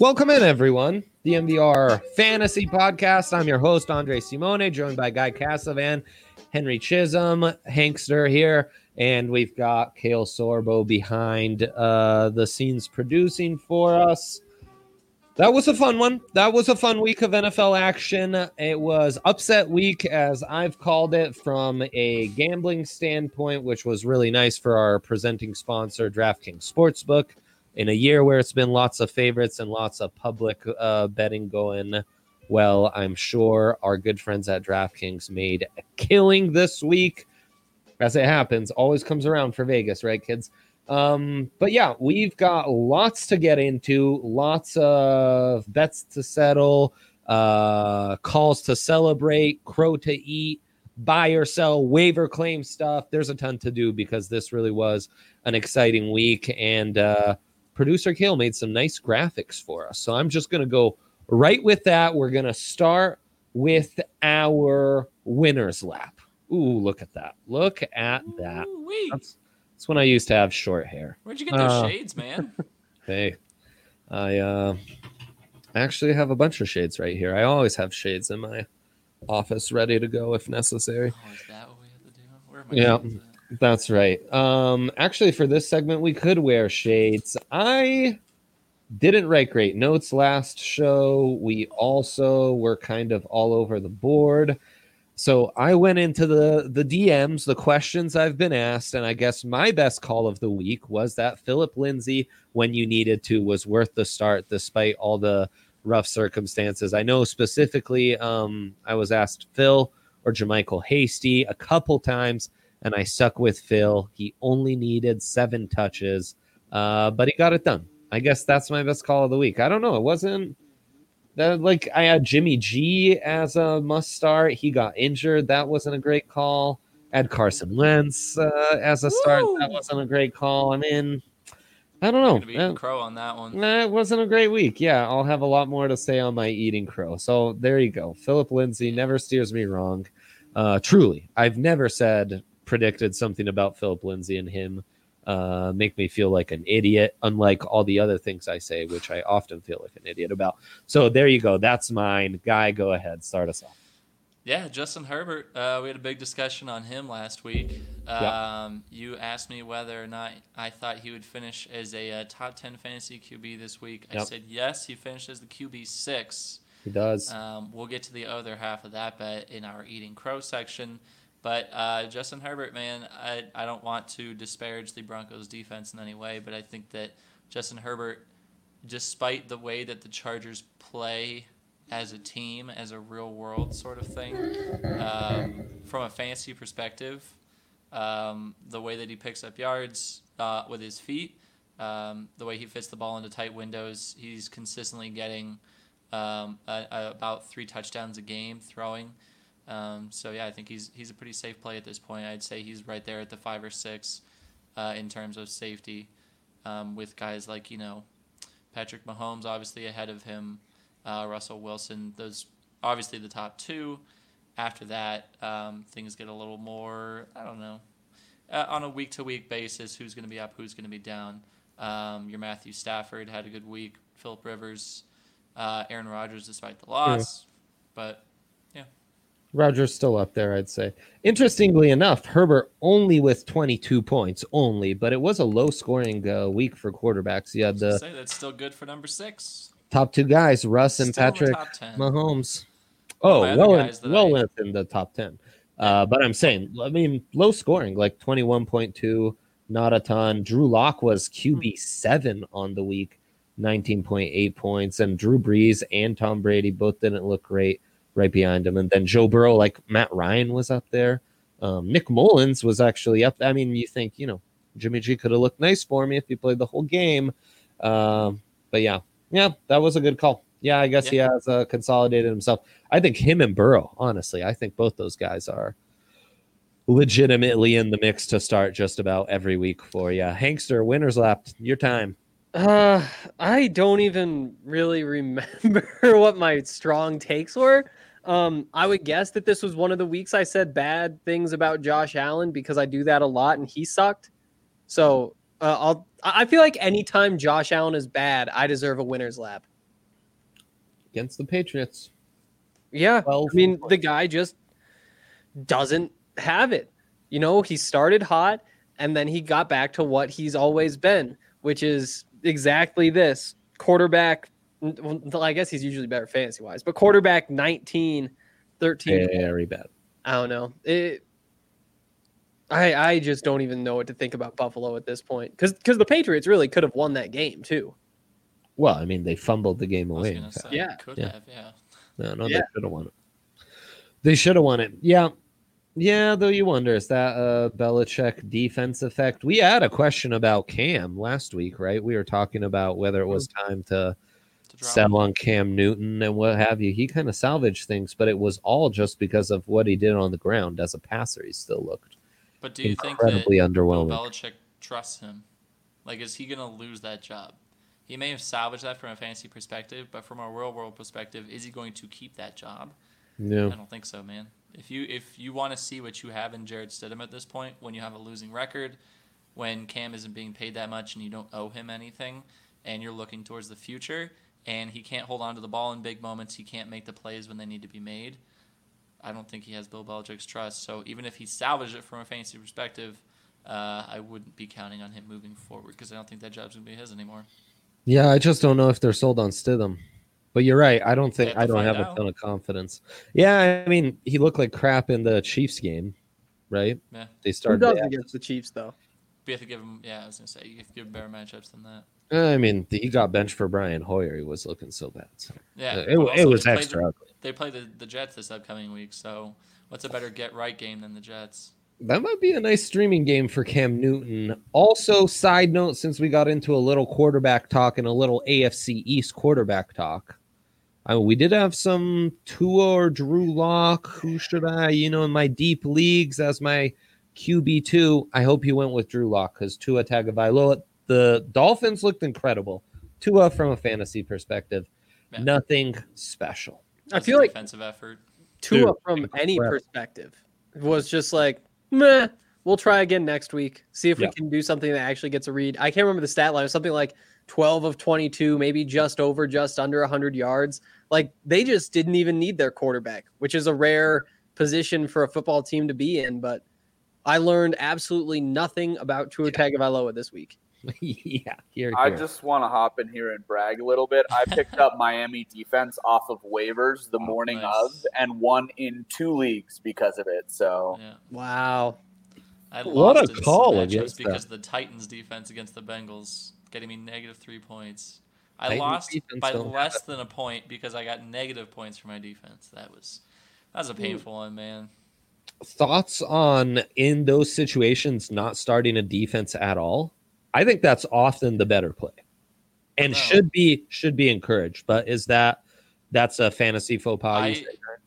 Welcome in, everyone. The MVR Fantasy Podcast. I'm your host, Andre Simone, joined by Guy Cassavan, Henry Chisholm, Hankster here, and we've got Kale Sorbo behind uh, the scenes producing for us. That was a fun one. That was a fun week of NFL action. It was upset week, as I've called it, from a gambling standpoint, which was really nice for our presenting sponsor, DraftKings Sportsbook in a year where it's been lots of favorites and lots of public uh, betting going well, I'm sure our good friends at DraftKings made a killing this week. As it happens, always comes around for Vegas, right, kids? Um, but yeah, we've got lots to get into, lots of bets to settle, uh, calls to celebrate, crow to eat, buy or sell, waiver claim stuff. There's a ton to do because this really was an exciting week. And uh, producer Kale made some nice graphics for us. So I'm just going to go right with that. We're going to start with our winner's lap. Ooh, look at that. Look at that. Ooh-wee. That's, that's when I used to have short hair. Where'd you get those Uh, shades, man? Hey, I uh, actually have a bunch of shades right here. I always have shades in my office ready to go if necessary. Oh, is that what we have to do? Where am I? Yeah. That's right. Um, actually, for this segment, we could wear shades. I didn't write great notes last show. We also were kind of all over the board. So I went into the the DMs, the questions I've been asked, and I guess my best call of the week was that Philip Lindsay, when you needed to, was worth the start despite all the rough circumstances. I know specifically, um, I was asked Phil or JaMycal Hasty a couple times, and I suck with Phil. He only needed seven touches, uh, but he got it done. I guess that's my best call of the week. I don't know. It wasn't that like I had Jimmy G as a must start. He got injured. That wasn't a great call. I had Carson Wentz uh, as a start. That wasn't a great call. I mean, I don't Gonna be know. eating Uh, crow on that one. Nah, it wasn't a great week. Yeah, I'll have a lot more to say on my eating crow. So there you go. Philip Lindsay never steers me wrong. Uh, truly, I've never said predicted something about Philip Lindsay and him uh, make me feel like an idiot, unlike all the other things I say, which I often feel like an idiot about. So there you go. That's mine. Guy, go ahead. Start us off. Yeah, Justin Herbert. Uh, we had a big discussion on him last week. Um, You asked me whether or not I thought he would finish as a uh, top 10 fantasy QB this week. I said yes, he finished as the QB six. He does. Um, we'll get to the other half of that bet in our eating crow section. But uh, Justin Herbert, man, I, I don't want to disparage the Broncos defense in any way, but I think that Justin Herbert, despite the way that the Chargers play as a team, as a real world sort of thing, um, from a fantasy perspective, um, the way that he picks up yards uh, with his feet, um, the way he fits the ball into tight windows, he's consistently getting um, a, a, about three touchdowns a game throwing. Um, so yeah, I think he's he's a pretty safe play at this point. I'd say he's right there at the five or six uh, in terms of safety, um, with guys like you know Patrick Mahomes obviously ahead of him, uh, Russell Wilson. Those obviously the top two. After that, um, things get a little more. I don't know. Uh, on a week to week basis, who's going to be up, who's going to be down. Um, your Matthew Stafford had a good week. Philip Rivers uh, Aaron Rodgers despite the loss. But Rodgers still up there, I'd say. Interestingly enough, Herbert only with 22 points, only, but it was a low scoring uh, week for quarterbacks. You had the say that's still good for number six. top two guys, Russ and Still in Patrick top 10. Mahomes. Oh, of my other well, in, well I- in the top 10. Uh, but I'm saying, I mean, low scoring, like 21.2, not a ton. Drew Lock was QB seven on the week, 19.8 points, and Drew Brees and Tom Brady both didn't look great right behind him. And then Joe Burrow, like Matt Ryan, was up there. Um, Nick Mullens was actually up. I mean, you think, you know, Jimmy G could have looked nice for me if he played the whole game. Um, but yeah, yeah, that was a good call. Yeah, I guess he has uh, consolidated himself. I think him and Burrow, honestly, I think both those guys are legitimately in the mix to start just about every week for you. Hankster, winners lap, your time. Uh, I don't even really remember what my strong takes were. Um, I would guess that this was one of the weeks I said bad things about Josh Allen because I do that a lot and he sucked. So uh, I'll. I feel like anytime Josh Allen is bad, I deserve a winner's lap. Against the Patriots. Yeah, 12 I mean the guy just doesn't have it. You know, he started hot and then he got back to what he's always been, which is exactly this quarterback. Well, I guess he's usually better fantasy wise, but quarterback 19, 13. Very bad. I don't know. It, I I just don't even know what to think about Buffalo at this point because because the Patriots really could have won that game too. Well, I mean, they fumbled the game I was away. say. Yeah. could Yeah. have, yeah. No, no, Yeah. they should have won it. They should have won it. Yeah. Yeah, though you wonder, is that a Belichick defense effect? We had a question about Cam last week, right? We were talking about whether it was mm. time to To drop sell on Cam Newton and what have you. He kind of salvaged things, but it was all just because of what he did on the ground as a passer. He still looked But do you think that incredibly Bill underwhelming. Belichick trusts him? Like, is he going to lose that job? He may have salvaged that from a fantasy perspective, but from a real world perspective, is he going to keep that job? No, I don't think so, man. If you if you want to see what you have in Jarrett Stidham at this point, when you have a losing record, when Cam isn't being paid that much and you don't owe him anything, and you're looking towards the future, and he can't hold on to the ball in big moments, he can't make the plays when they need to be made. I don't think he has Bill Belichick's trust. So even if he salvaged it from a fantasy perspective, uh, I wouldn't be counting on him moving forward because I don't think that job's gonna be his anymore. Yeah, I just don't know if they're sold on Stidham. But you're right. I don't think I don't find have a ton of confidence. Yeah, I mean, he looked like crap in the Chiefs game, right? Yeah, They Who started. does against the Chiefs though? we have to give him. Yeah, I was gonna say you have to give him better matchups than that. I mean, he got benched for Brian Hoyer. He was looking so bad. So. Yeah, Uh, it, it was extra The, ugly. they play the, the Jets this upcoming week, so what's a better get right game than the Jets? That might be a nice streaming game for Cam Newton. Also, side note, since we got into a little quarterback talk and a little AFC East quarterback talk, I mean, we did have some Tua or Drew Lock. Who should I, you know, in my deep leagues as my QB two? I hope you went with Drew Lock because Tua Tagovailoa. The Dolphins looked incredible. Tua, from a fantasy perspective, Yeah. nothing special. I feel a like defensive effort. Tua Dude, from any incredible. perspective was just like, meh, we'll try again next week. See if Yeah. we can do something that actually gets a read. I can't remember the stat line. It was something like 12 of 22, maybe just over, just under 100 yards. Like they just didn't even need their quarterback, which is a rare position for a football team to be in. But I learned absolutely nothing about Tua Tagovailoa this week. yeah, here, I just want to hop in here and brag a little bit. I picked up Miami defense off of waivers the oh, morning nice. of and won in two leagues because of it. So Yeah, Wow. I What a lost in some call against because the Titans' defense against the Bengals getting me negative three points. I Titans lost by don't less than a point because I got negative points for my defense. That was that was a painful one, man. thoughts on in those situations not starting a defense at all i think that's often the better play and No. should be should be encouraged but is that that's a fantasy faux pas I?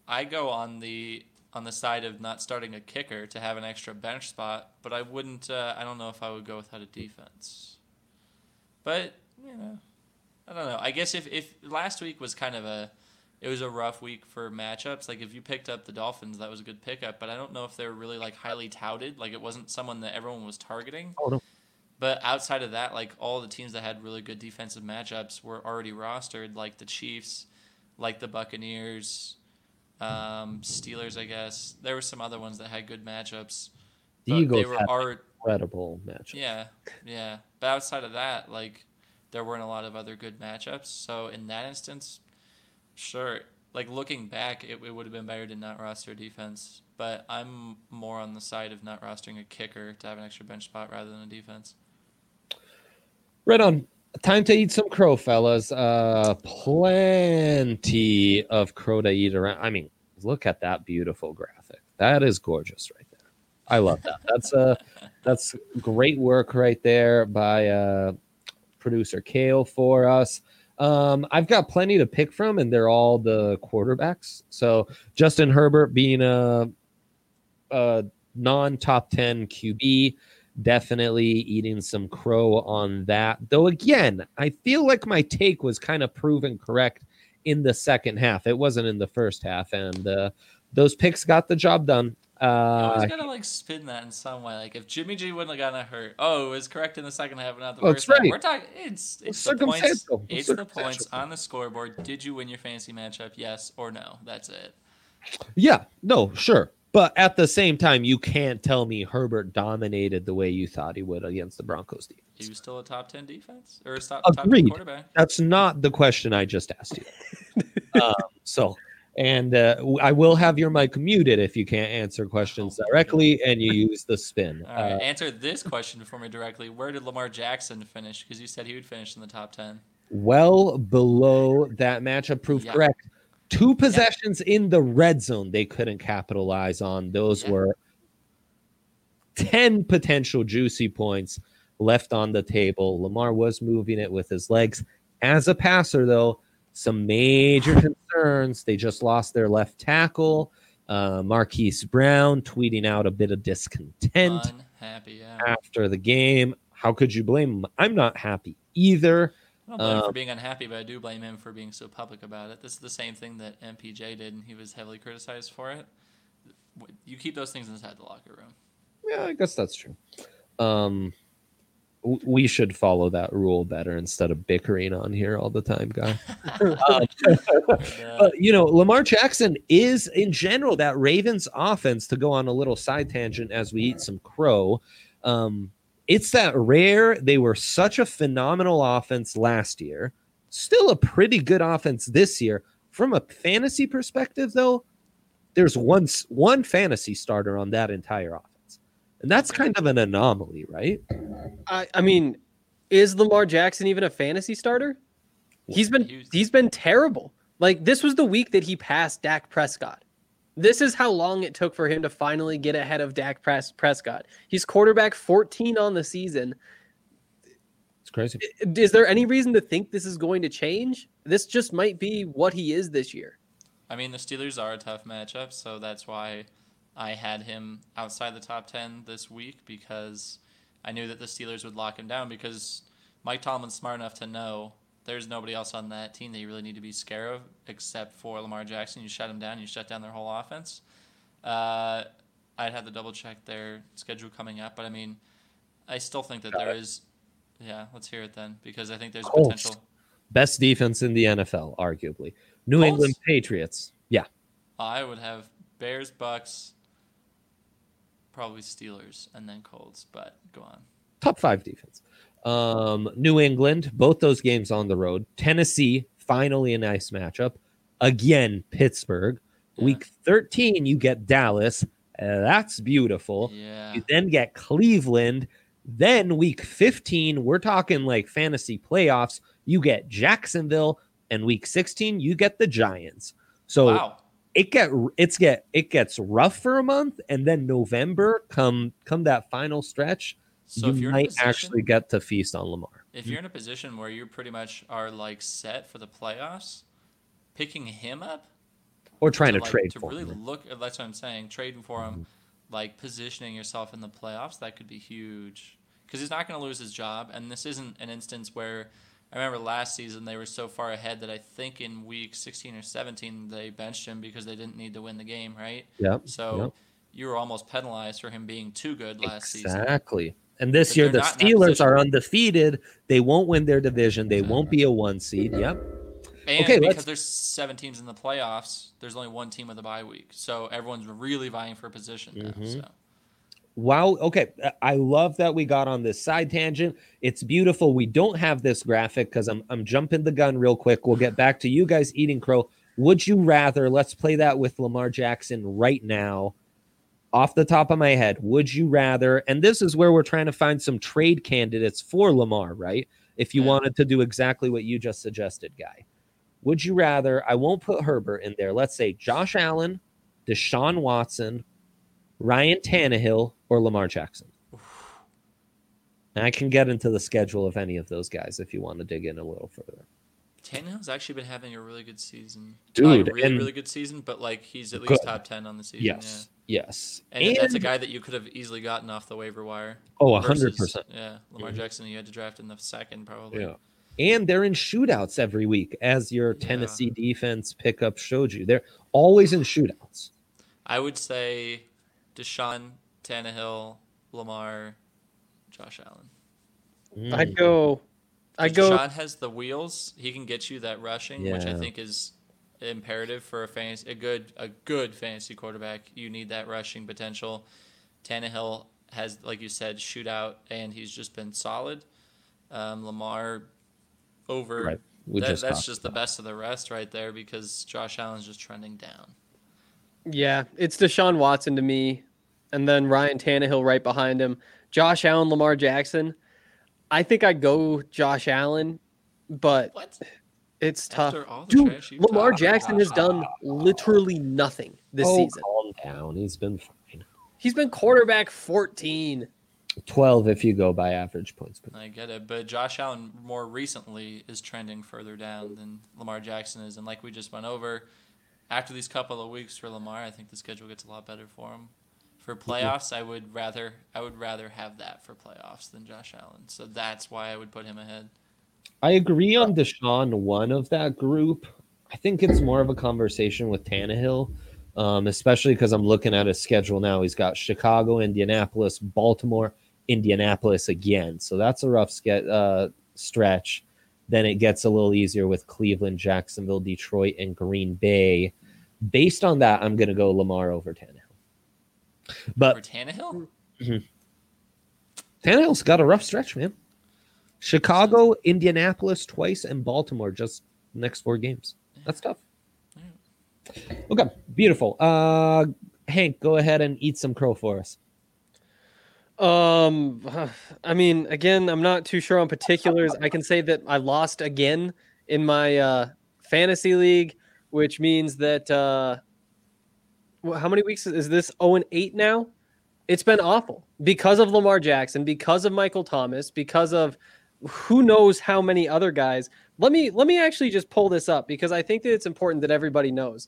I go on the on the side of not starting a kicker to have an extra bench spot, but I wouldn't. Uh, I don't know if I would go without a defense. But you know, I don't know. I guess if if last week was kind of a it was a rough week for matchups. Like if you picked up the Dolphins, that was a good pickup. But I don't know if they were really like highly touted. Like it wasn't someone that everyone was targeting. Oh, no. But outside of that, like all the teams that had really good defensive matchups were already rostered, like the Chiefs, like the Buccaneers, um, Steelers. I guess there were some other ones that had good matchups. The Eagles they were had alre- incredible match. yeah, yeah. But outside of that, like there weren't a lot of other good matchups. So in that instance, sure. Like looking back, it, it would have been better to not roster defense. But I'm more on the side of not rostering a kicker to have an extra bench spot rather than a defense. Right on. Time to eat some crow, fellas. Uh, plenty of crow to eat around. I mean, look at that beautiful graphic. That is gorgeous right there. I love that. That's uh that's great work right there by uh producer Kale for us. Um, I've got plenty to pick from, and they're all the quarterbacks. So Justin Herbert being a, a non-top ten QB, definitely eating some crow on that. Though again, I feel like my take was kind of proven correct in the second half. It wasn't in the first half, and uh, those picks got the job done. Uh, always gotta like spin that in some way. Like if Jimmy G wouldn't have gotten hurt, oh, it was correct in the second half, not the Oh, first right. We're talking. It's it's the points. It's It's the points on the scoreboard. Did you win your fantasy matchup? Yes or no? That's it. yeah, no, sure. But at the same time, you can't tell me Herbert dominated the way you thought he would against the Broncos defense. He was still a top ten defense or a top, top ten quarterback. That's not the question I just asked you. um, so, and uh, I will have your mic muted if you can't answer questions directly and you use the spin. Right, Uh, answer this question for me directly. Where did Lamar Jackson finish? Because you said he would finish in the top ten. well below that matchup proved Yeah. correct. Two possessions in the red zone they couldn't capitalize on. Those Yeah. were 10 potential juicy points left on the table. Lamar was moving it with his legs. As a passer, though, some major concerns. They just lost their left tackle. Uh, Marquise Brown tweeting out a bit of discontent Unhappy, yeah. after the game. How could you blame him? I'm not happy either. I don't blame him Um, for being unhappy, but I do blame him for being so public about it. This is the same thing that MPJ did, and he was heavily criticized for it. You keep those things inside the locker room. Yeah, I guess that's true. Um, we should follow that rule better instead of bickering on here all the time, guy. Um, but you know, Lamar Jackson is in general that Ravens offense. To go on a little side tangent as we eat some crow, um, it's that rare. They were such a phenomenal offense last year. Still a pretty good offense this year. From a fantasy perspective, though, there's one one fantasy starter on that entire offense, and that's kind of an anomaly, right? I, I mean, is Lamar Jackson even a fantasy starter? He's been He was- he's been terrible. Like this was the week that he passed Dak Prescott. This is how long it took for him to finally get ahead of Dak Pres- Prescott. He's quarterback 14 on the season. It's crazy. Is there any reason to think this is going to change? This just might be what he is this year. I mean, the Steelers are a tough matchup, so that's why I had him outside the top 10 this week because I knew that the Steelers would lock him down because Mike Tomlin's smart enough to know there's nobody else on that team that you really need to be scared of except for Lamar Jackson. You shut him down, you shut down their whole offense. Uh, I'd have to double check their schedule coming up, but I mean, I still think that there is. Yeah, let's hear it then because I think there's Colts. potential. Best defense in the NFL, arguably. New Colts? England Patriots. Yeah. I would have Bears, Bucks, probably Steelers, and then Colts. But go on. top five defense. Um, New England, both those games on the road. Tennessee, finally a nice matchup. Again, Pittsburgh. Yeah. Week 13, you get Dallas. Uh, that's beautiful. Yeah. You then get Cleveland. Then week 15, we're talking like fantasy playoffs. You get Jacksonville, and week 16, you get the Giants. So Wow. it get it's get it gets rough for a month, and then November come come that final stretch, So if you you're might position, actually get to feast on Lamar. if you're in a position where you pretty much are like set for the playoffs, picking him up Or trying to, like, trade to for really him. look. That's what I'm saying. Trading for Mm-hmm. him, like positioning yourself in the playoffs, that could be huge. Because he's not going to lose his job, and this isn't an instance where I remember last season they were so far ahead that I think in week 16 or 17 they benched him because they didn't need to win the game, right? Yep. So yep. you were almost penalized for him being too good last season. Exactly. And this year, the not in that Steelers are undefeated. They won't win their division. They won't be a one seed. Yep. And Okay, because let's- there's seven teams in the playoffs, there's only one team with a bye week, so everyone's really vying for a position now. Mhm. So Wow. Okay. uh, I love that we got on this side tangent. It's beautiful. We don't have this graphic because I'm I'm jumping the gun real quick. We'll get back to you guys eating crow. Would you rather? Let's play that with Lamar Jackson right now. Off the top of my head, would you rather? And this is where we're trying to find some trade candidates for Lamar, right? If you Yeah. wanted to do exactly what you just suggested, guy. Would you rather? I won't put Herbert in there. Let's say Josh Allen, Deshaun Watson, Ryan Tannehill, or Lamar Jackson. And I can get into the schedule of any of those guys if you want to dig in a little further. Tannehill's actually been having a really good season, Dude, Not a really really good season, but like he's at Good. least top ten on the season. Yes. Yes. Yeah. And, that's a guy that you could have easily gotten off the waiver wire. Oh, versus- 100%. Yeah, Lamar Mhm. Jackson, you had to draft in the second probably. Yeah. And they're in shootouts every week, as your Yeah. Tennessee defense pickup showed you. They're always in shootouts. I would say Deshaun, Tannehill, Lamar, Josh Allen. Mm. I'd go. I If go. Deshaun has the wheels. He can get you that rushing, which I think is imperative for a fantasy, a good a good fantasy quarterback. You need that rushing potential. Tannehill has, like you said, shootout, and he's just been solid. Um, Lamar over. Right. We that- just that's talked just the best of the rest right there because Josh Allen's just trending down. Yeah, it's Deshaun Watson to me, and then Ryan Tannehill right behind him. Josh Allen, Lamar Jackson. I think I'd go Josh Allen, but What? it's tough. After all Dude, Lamar Jackson has done literally nothing this oh, season. calm down. He's been fine. He's been quarterback 14. 12 if you go by average points. I get it, but Josh Allen more recently is trending further down than Lamar Jackson is, and like we just went over, after these couple of weeks for Lamar, I think the schedule gets a lot better for him. For playoffs, I would rather I would rather have that for playoffs than Josh Allen, so that's why I would put him ahead. I agree on Deshaun, one of that group. I think it's more of a conversation with Tannehill, um, especially because I'm looking at his schedule now. He's got Chicago, Indianapolis, Baltimore, Indianapolis again. So that's a rough ske- uh, stretch. Then it gets a little easier with Cleveland, Jacksonville, Detroit, and Green Bay. Based on that, I'm going to go Lamar over Tannehill. But For Tannehill, Tannehill's got a rough stretch, man. Chicago, Indianapolis twice, and Baltimore just next four games. That's tough. Okay, beautiful. Uh Hank, go ahead and eat some crow for us. Um, I mean, again, I'm not too sure on particulars. I can say that I lost again in my uh, fantasy league, which means that uh, wh- how many weeks is this? 0 and 8 now. It's been awful because of Lamar Jackson, because of Michael Thomas, because of who knows how many other guys. Let me let me actually just pull this up because I think that it's important that everybody knows.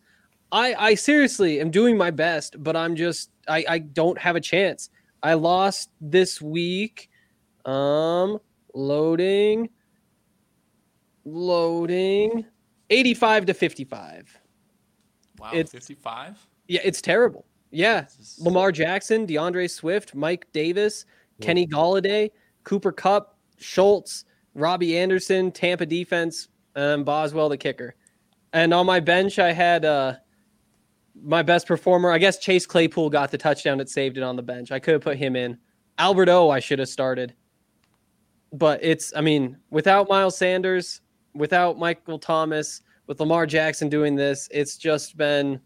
I I seriously am doing my best, but I'm just I I don't have a chance. I lost this week. Um, loading, loading, 85 to 55. wow, It's- fifty-five. Yeah, it's terrible. Yeah, Lamar Jackson, D'Andre Swift, Mike Davis, Kenny Golladay, Cooper Kupp, Schultz, Robbie Anderson, Tampa defense, and Boswell the kicker. And on my bench, I had uh, my best performer. I guess Chase Claypool got the touchdown that saved it on the bench. I could have put him in. Albert O, I should have started. But it's, I mean, without Miles Sanders, without Michael Thomas, with Lamar Jackson doing this, it's just been,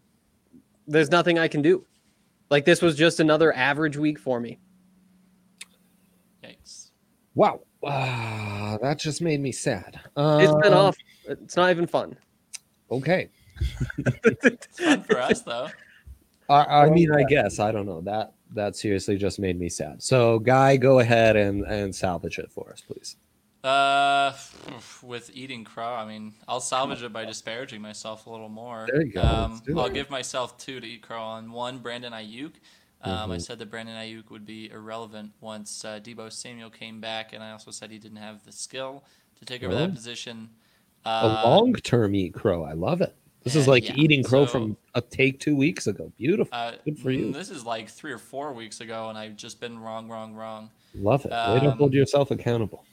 there's nothing I can do. Like this was just another average week for me. Yikes. Wow. Ah, that just made me sad. It's been Um, off. It's not even fun. Okay. It's fun for us though. I, I mean, I guess I don't know that. That seriously just made me sad. So, guy, go ahead and and salvage it for us, please. Uh, with eating crow, I mean, I'll salvage it by disparaging myself a little more. There you go. Um, I'll give myself two to eat crow on. One, Brandon Aiyuk. Um, I said that Brandon Aiyuk would be irrelevant once uh, Deebo Samuel came back, and I also said he didn't have the skill to take over Oh. that position. A Uh, long term eat crow. I love it. This is like yeah. eating crow So- from a take two weeks ago. Beautiful. uh, Good for you. mm, This is like three or four weeks ago, and I've just been wrong, wrong, wrong. Love it. Way to um, hold yourself accountable.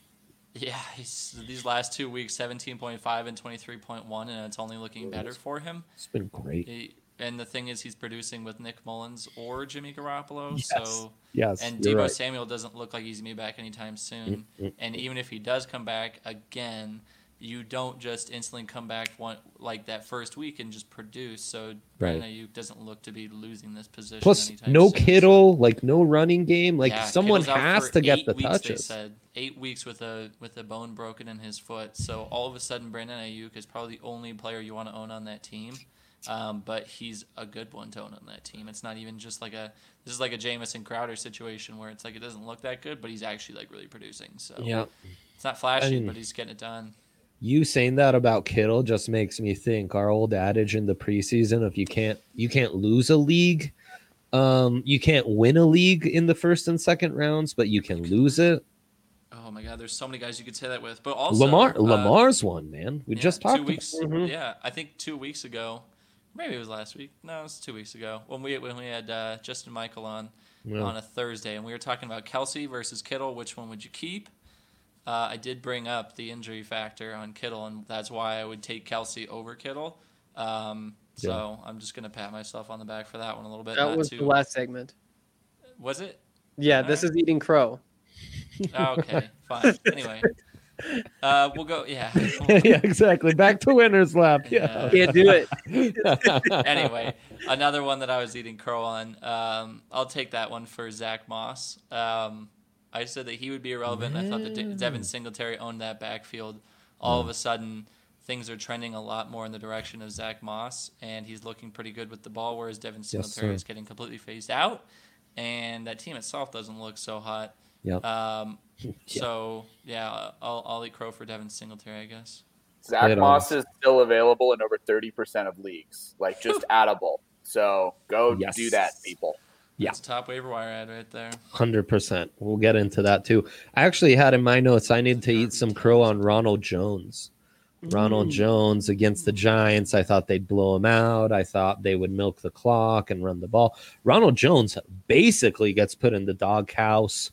Yeah, he's these last two weeks, seventeen point five and twenty three point one, and it's only looking better for him. It's been great. He, and the thing is, he's producing with Nick Mullens or Jimmy Garoppolo. Yes. So Yes, and Deebo right. Samuel doesn't look like he's gonna be back anytime soon. Mm, mm, And even if he does come back again, you don't just instantly come back one like that first week and just produce. So Brandon Aiyuk doesn't look to be losing this position. Plus, no soon. Kittle, like no running game. Like Yeah, someone Kittle's has to get the weeks, They touches. said eight weeks with a with a bone broken in his foot. So all of a sudden, Brandon Aiyuk is probably the only player you want to own on that team. Um, but he's a good one to own on that team. It's not even just like a this is like a Jamison Crowder situation where it's like it doesn't look that good, but he's actually like really producing. So Yeah. it's not flashy, mean- but he's getting it done. You saying that about Kittle just makes me think our old adage in the preseason if you can't you can't lose a league, um, you can't win a league in the first and second rounds, but you can lose it. Oh my God, there's so many guys you could say that with. But also Lamar uh, Lamar's one, man. We Yeah, just talked two about- weeks. Mhm. Yeah, I think two weeks ago, maybe it was last week. No, it was two weeks ago when we when we had uh, Justin Michael on Yeah. on a Thursday, and we were talking about Kelce versus Kittle. Which one would you keep? Uh, I did bring up the injury factor on Kittle, and that's why I would take Kelce over Kittle. Um, so I'm just gonna pat myself on the back for that one a little bit. That was too, the last segment. Was it? Yeah, this Alright. is eating crow. Oh, okay, fine. Anyway, uh, we'll go. Yeah. yeah, exactly. Back to winner's lap. Yeah. Can't do it. anyway, another one that I was eating crow on. Um, I'll take that one for Zach Moss. Um, I said that he would be irrelevant. and I thought that De- Devin Singletary owned that backfield. All of a sudden, things are trending a lot more in the direction of Zach Moss, and he's looking pretty good with the ball. Whereas Devin Singletary sir. is getting completely phased out, and that team itself doesn't look so hot. Yep. Um, So yeah, I'll, I'll eat crow for Devin Singletary, I guess. Zach Right. Moss is still available in over 30% of leagues, like just addable. So go Yes. do that, people. Yeah. That's top waiver wire ad right there. Hundred percent. We'll get into that too. I actually had in my notes I need to eat some crow on Ronald Jones. Ronald Jones against the Giants. I thought they'd blow him out. I thought they would milk the clock and run the ball. Ronald Jones basically gets put in the doghouse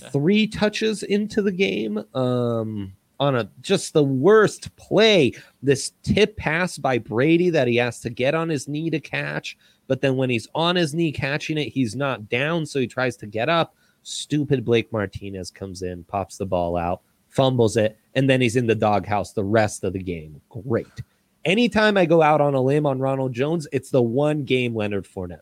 Yeah. three touches into the game. Um on a just the worst play. This tip pass by Brady that he has to get on his knee to catch. But then when he's on his knee catching it, he's not down. So he tries to get up. Stupid Blake Martinez comes in, pops the ball out, fumbles it, and then he's in the doghouse the rest of the game. Great. Anytime I go out on a limb on Ronald Jones, it's the one game Leonard Fournette.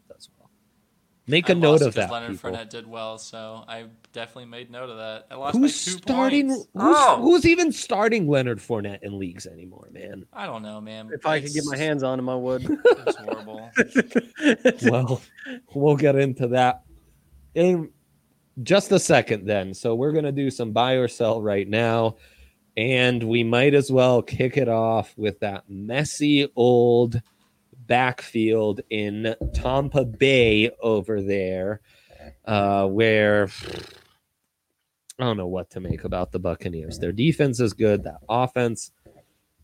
Make a I note lost of that. Leonard people. Fournette did well, so I definitely made note of that. I lost Who's by two starting? points. Who's, Oh! who's even starting Leonard Fournette in leagues anymore, man? I don't know, man. If I could get my hands on him, I would. It's horrible. well, we'll get into that in just a second then. So we're going to do some buy or sell right now. And we might as well kick it off with that messy old backfield in Tampa Bay over there, uh, where I don't know what to make about the Buccaneers. Their defense is good, that offense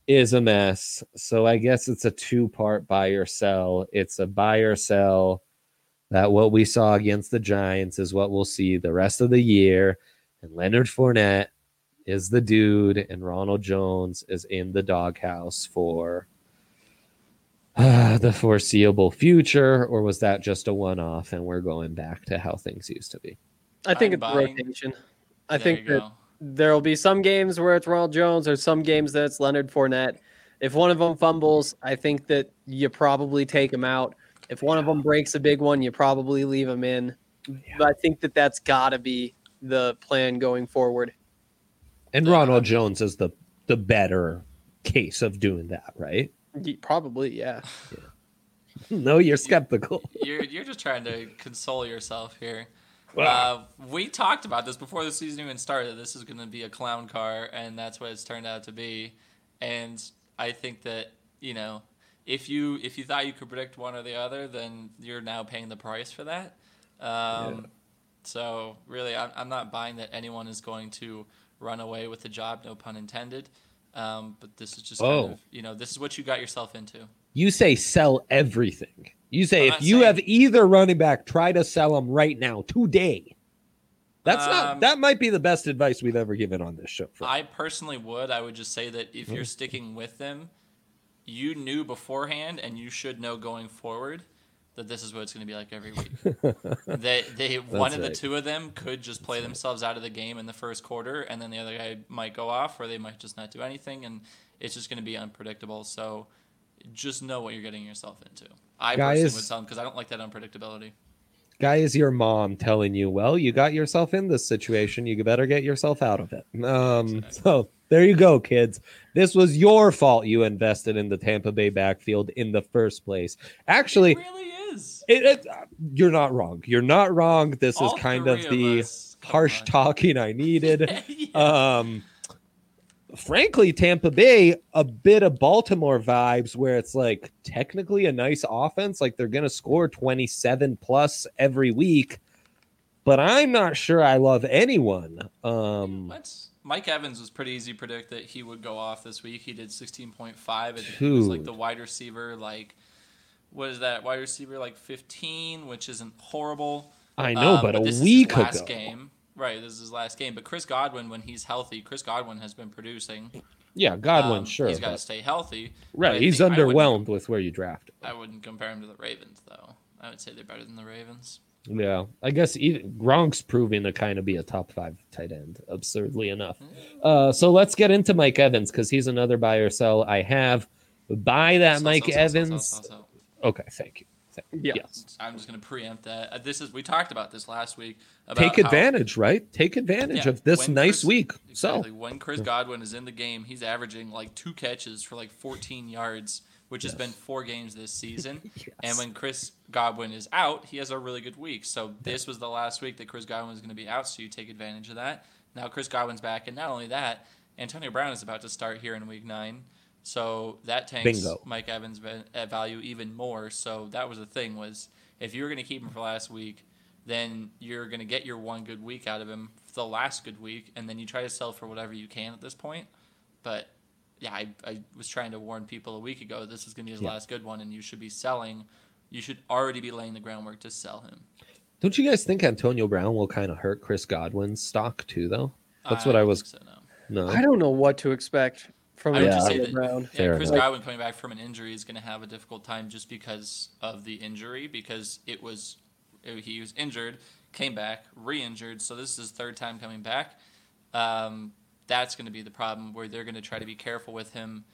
is a mess. So I guess it's a two part buy or sell. It's a buy or sell that what we saw against the Giants is what we'll see the rest of the year. And Leonard Fournette is the dude, and Ronald Jones is in the doghouse for uh, the foreseeable future. Or was that just a one off and we're going back to how things used to be? I think I'm it's buying- rotation. I There think that there will be some games where it's Ronald Jones or some games that it's Leonard Fournette. If one of them fumbles, I think that you probably take him out. If one of them breaks a big one, you probably leave him in. But I think that that's got to be the plan going forward. And Yeah. Ronald Jones is the the better case of doing that, right? Ye- Probably, yeah. No, you're skeptical. You're you're just trying to console yourself here. Uh, we talked about this before the season even started. This is going to be a clown car, and that's what it's turned out to be. And I think that you know, if you if you thought you could predict one or the other, then you're now paying the price for that. Um, So really, I'm, I'm not buying that anyone is going to run away with the job. No pun intended. Um, but this is just Oh. kind of you know this is what you got yourself into. You say sell everything. You say I'm if you saying- have either running back, try to sell them right now, today. That's not Um, that might be the best advice we've ever given on this show. I personally would. I would just say that if Mm. you're sticking with them, you knew beforehand, and you should know going forward that this is what it's going to be like every week. they, they, one of the two of them could just play themselves out of the game in the first quarter, and then the other guy might go off, or they might just not do anything, and it's just going to be unpredictable. So, just know what you're getting yourself into. I Guys- personally would tell them because I don't like that unpredictability. Guy is your mom telling you, well, you got yourself in this situation. You better get yourself out of it. Um, so there you go, kids. This was your fault. You invested in the Tampa Bay backfield in the first place. Actually, It really is. it, it, you're not wrong. You're not wrong. This All is kind of the us. Harsh on. talking I needed. Yeah. Um, frankly, Tampa Bay, a bit of Baltimore vibes where it's like technically a nice offense. Like they're going to score 27 plus every week, but I'm not sure I love anyone. Um, What's Mike Evans was pretty easy to predict that he would go off this week. He did 16.5. I he was like the wide receiver, like what is that wide receiver like 15, which isn't horrible. I know, Um, but, a this is his week last ago. game, right? This is his last game. But Chris Godwin, when he's healthy, Chris Godwin has been producing. Yeah, Godwin, Um, sure. he's got to stay healthy. right. He's think I wouldn't- underwhelmed with where you drafted. I wouldn't compare him to the Ravens, though. I would say they're better than the Ravens. Yeah, I guess even Gronk's proving to kind of be a top five tight end, absurdly enough. Uh, so let's get into Mike Evans because he's another buy or sell I have. Buy that Sell, Mike sell, Evans. sell. Okay, thank you. Thank you. Yeah. Yes. I'm just going to preempt that. Uh, This is we talked about this last week. About Take how- advantage, right? Take advantage Yeah, of this when nice Chris- week. Exactly. So when Chris Godwin is in the game, he's averaging like two catches for like 14 yards, which has been four games this season. And when Chris Godwin is out, he has a really good week. So this was the last week that Chris Godwin was going to be out, so you take advantage of that. Now Chris Godwin's back, and not only that, Antonio Brown is about to start here in Week Nine. So that tanks Bingo. Mike Evans' at value even more. So that was the thing was if you were going to keep him for last week, then you're going to get your one good week out of him, the last good week, and then you try to sell for whatever you can at this point. But yeah, I, I was trying to warn people a week ago this is going to be his Yeah. last good one, and you should be selling. You should already be laying the groundwork to sell him. don't you guys think Antonio Brown will kind of hurt Chris Godwin's stock too, though? That's what I I was. So, no. No. I don't know what to expect from I would Yeah. just say Antonio that Brown. yeah, Chris enough. Godwin coming back from an injury is going to have a difficult time just because of the injury. Because it was he was injured, came back, re-injured. So this is his third time coming back. Um, that's going to be the problem where they're going to try to be careful with him.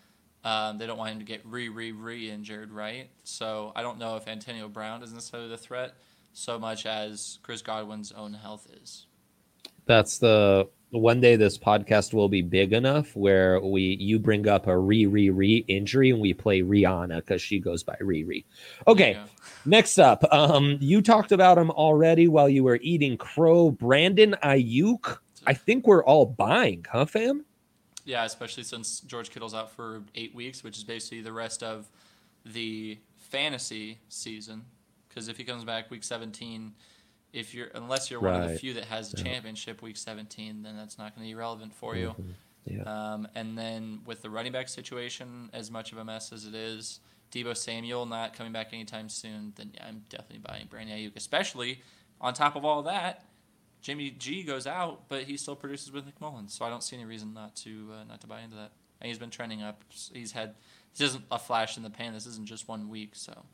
Um, they don't want him to get re re re injured, right? So I don't know if Antonio Brown is necessarily the threat so much as Chris Godwin's own health is. That's the one day this podcast will be big enough where we you bring up a re re re injury and we play Rihanna because she goes by Riri. Okay, Yeah. next up, um, you talked about him already while you were eating crow. Brandon Aiyuk. I think we're all buying, huh, fam? Yeah, especially since George Kittle's out for eight weeks, which is basically the rest of the fantasy season. Because if he comes back week 17, if you're unless you're one of the few that has a championship week 17, then that's not going to be relevant for you. Yeah. Um, and then with the running back situation, as much of a mess as it is, Deebo Samuel not coming back anytime soon, then yeah, I'm definitely buying Brandon Aiyuk. Especially on top of all that, Jimmy G goes out, but he still produces with Nick Mullens, so I don't see any reason not to uh, not to buy into that. And he's been trending up. He's had this isn't a flash in the pan. This isn't just one week. So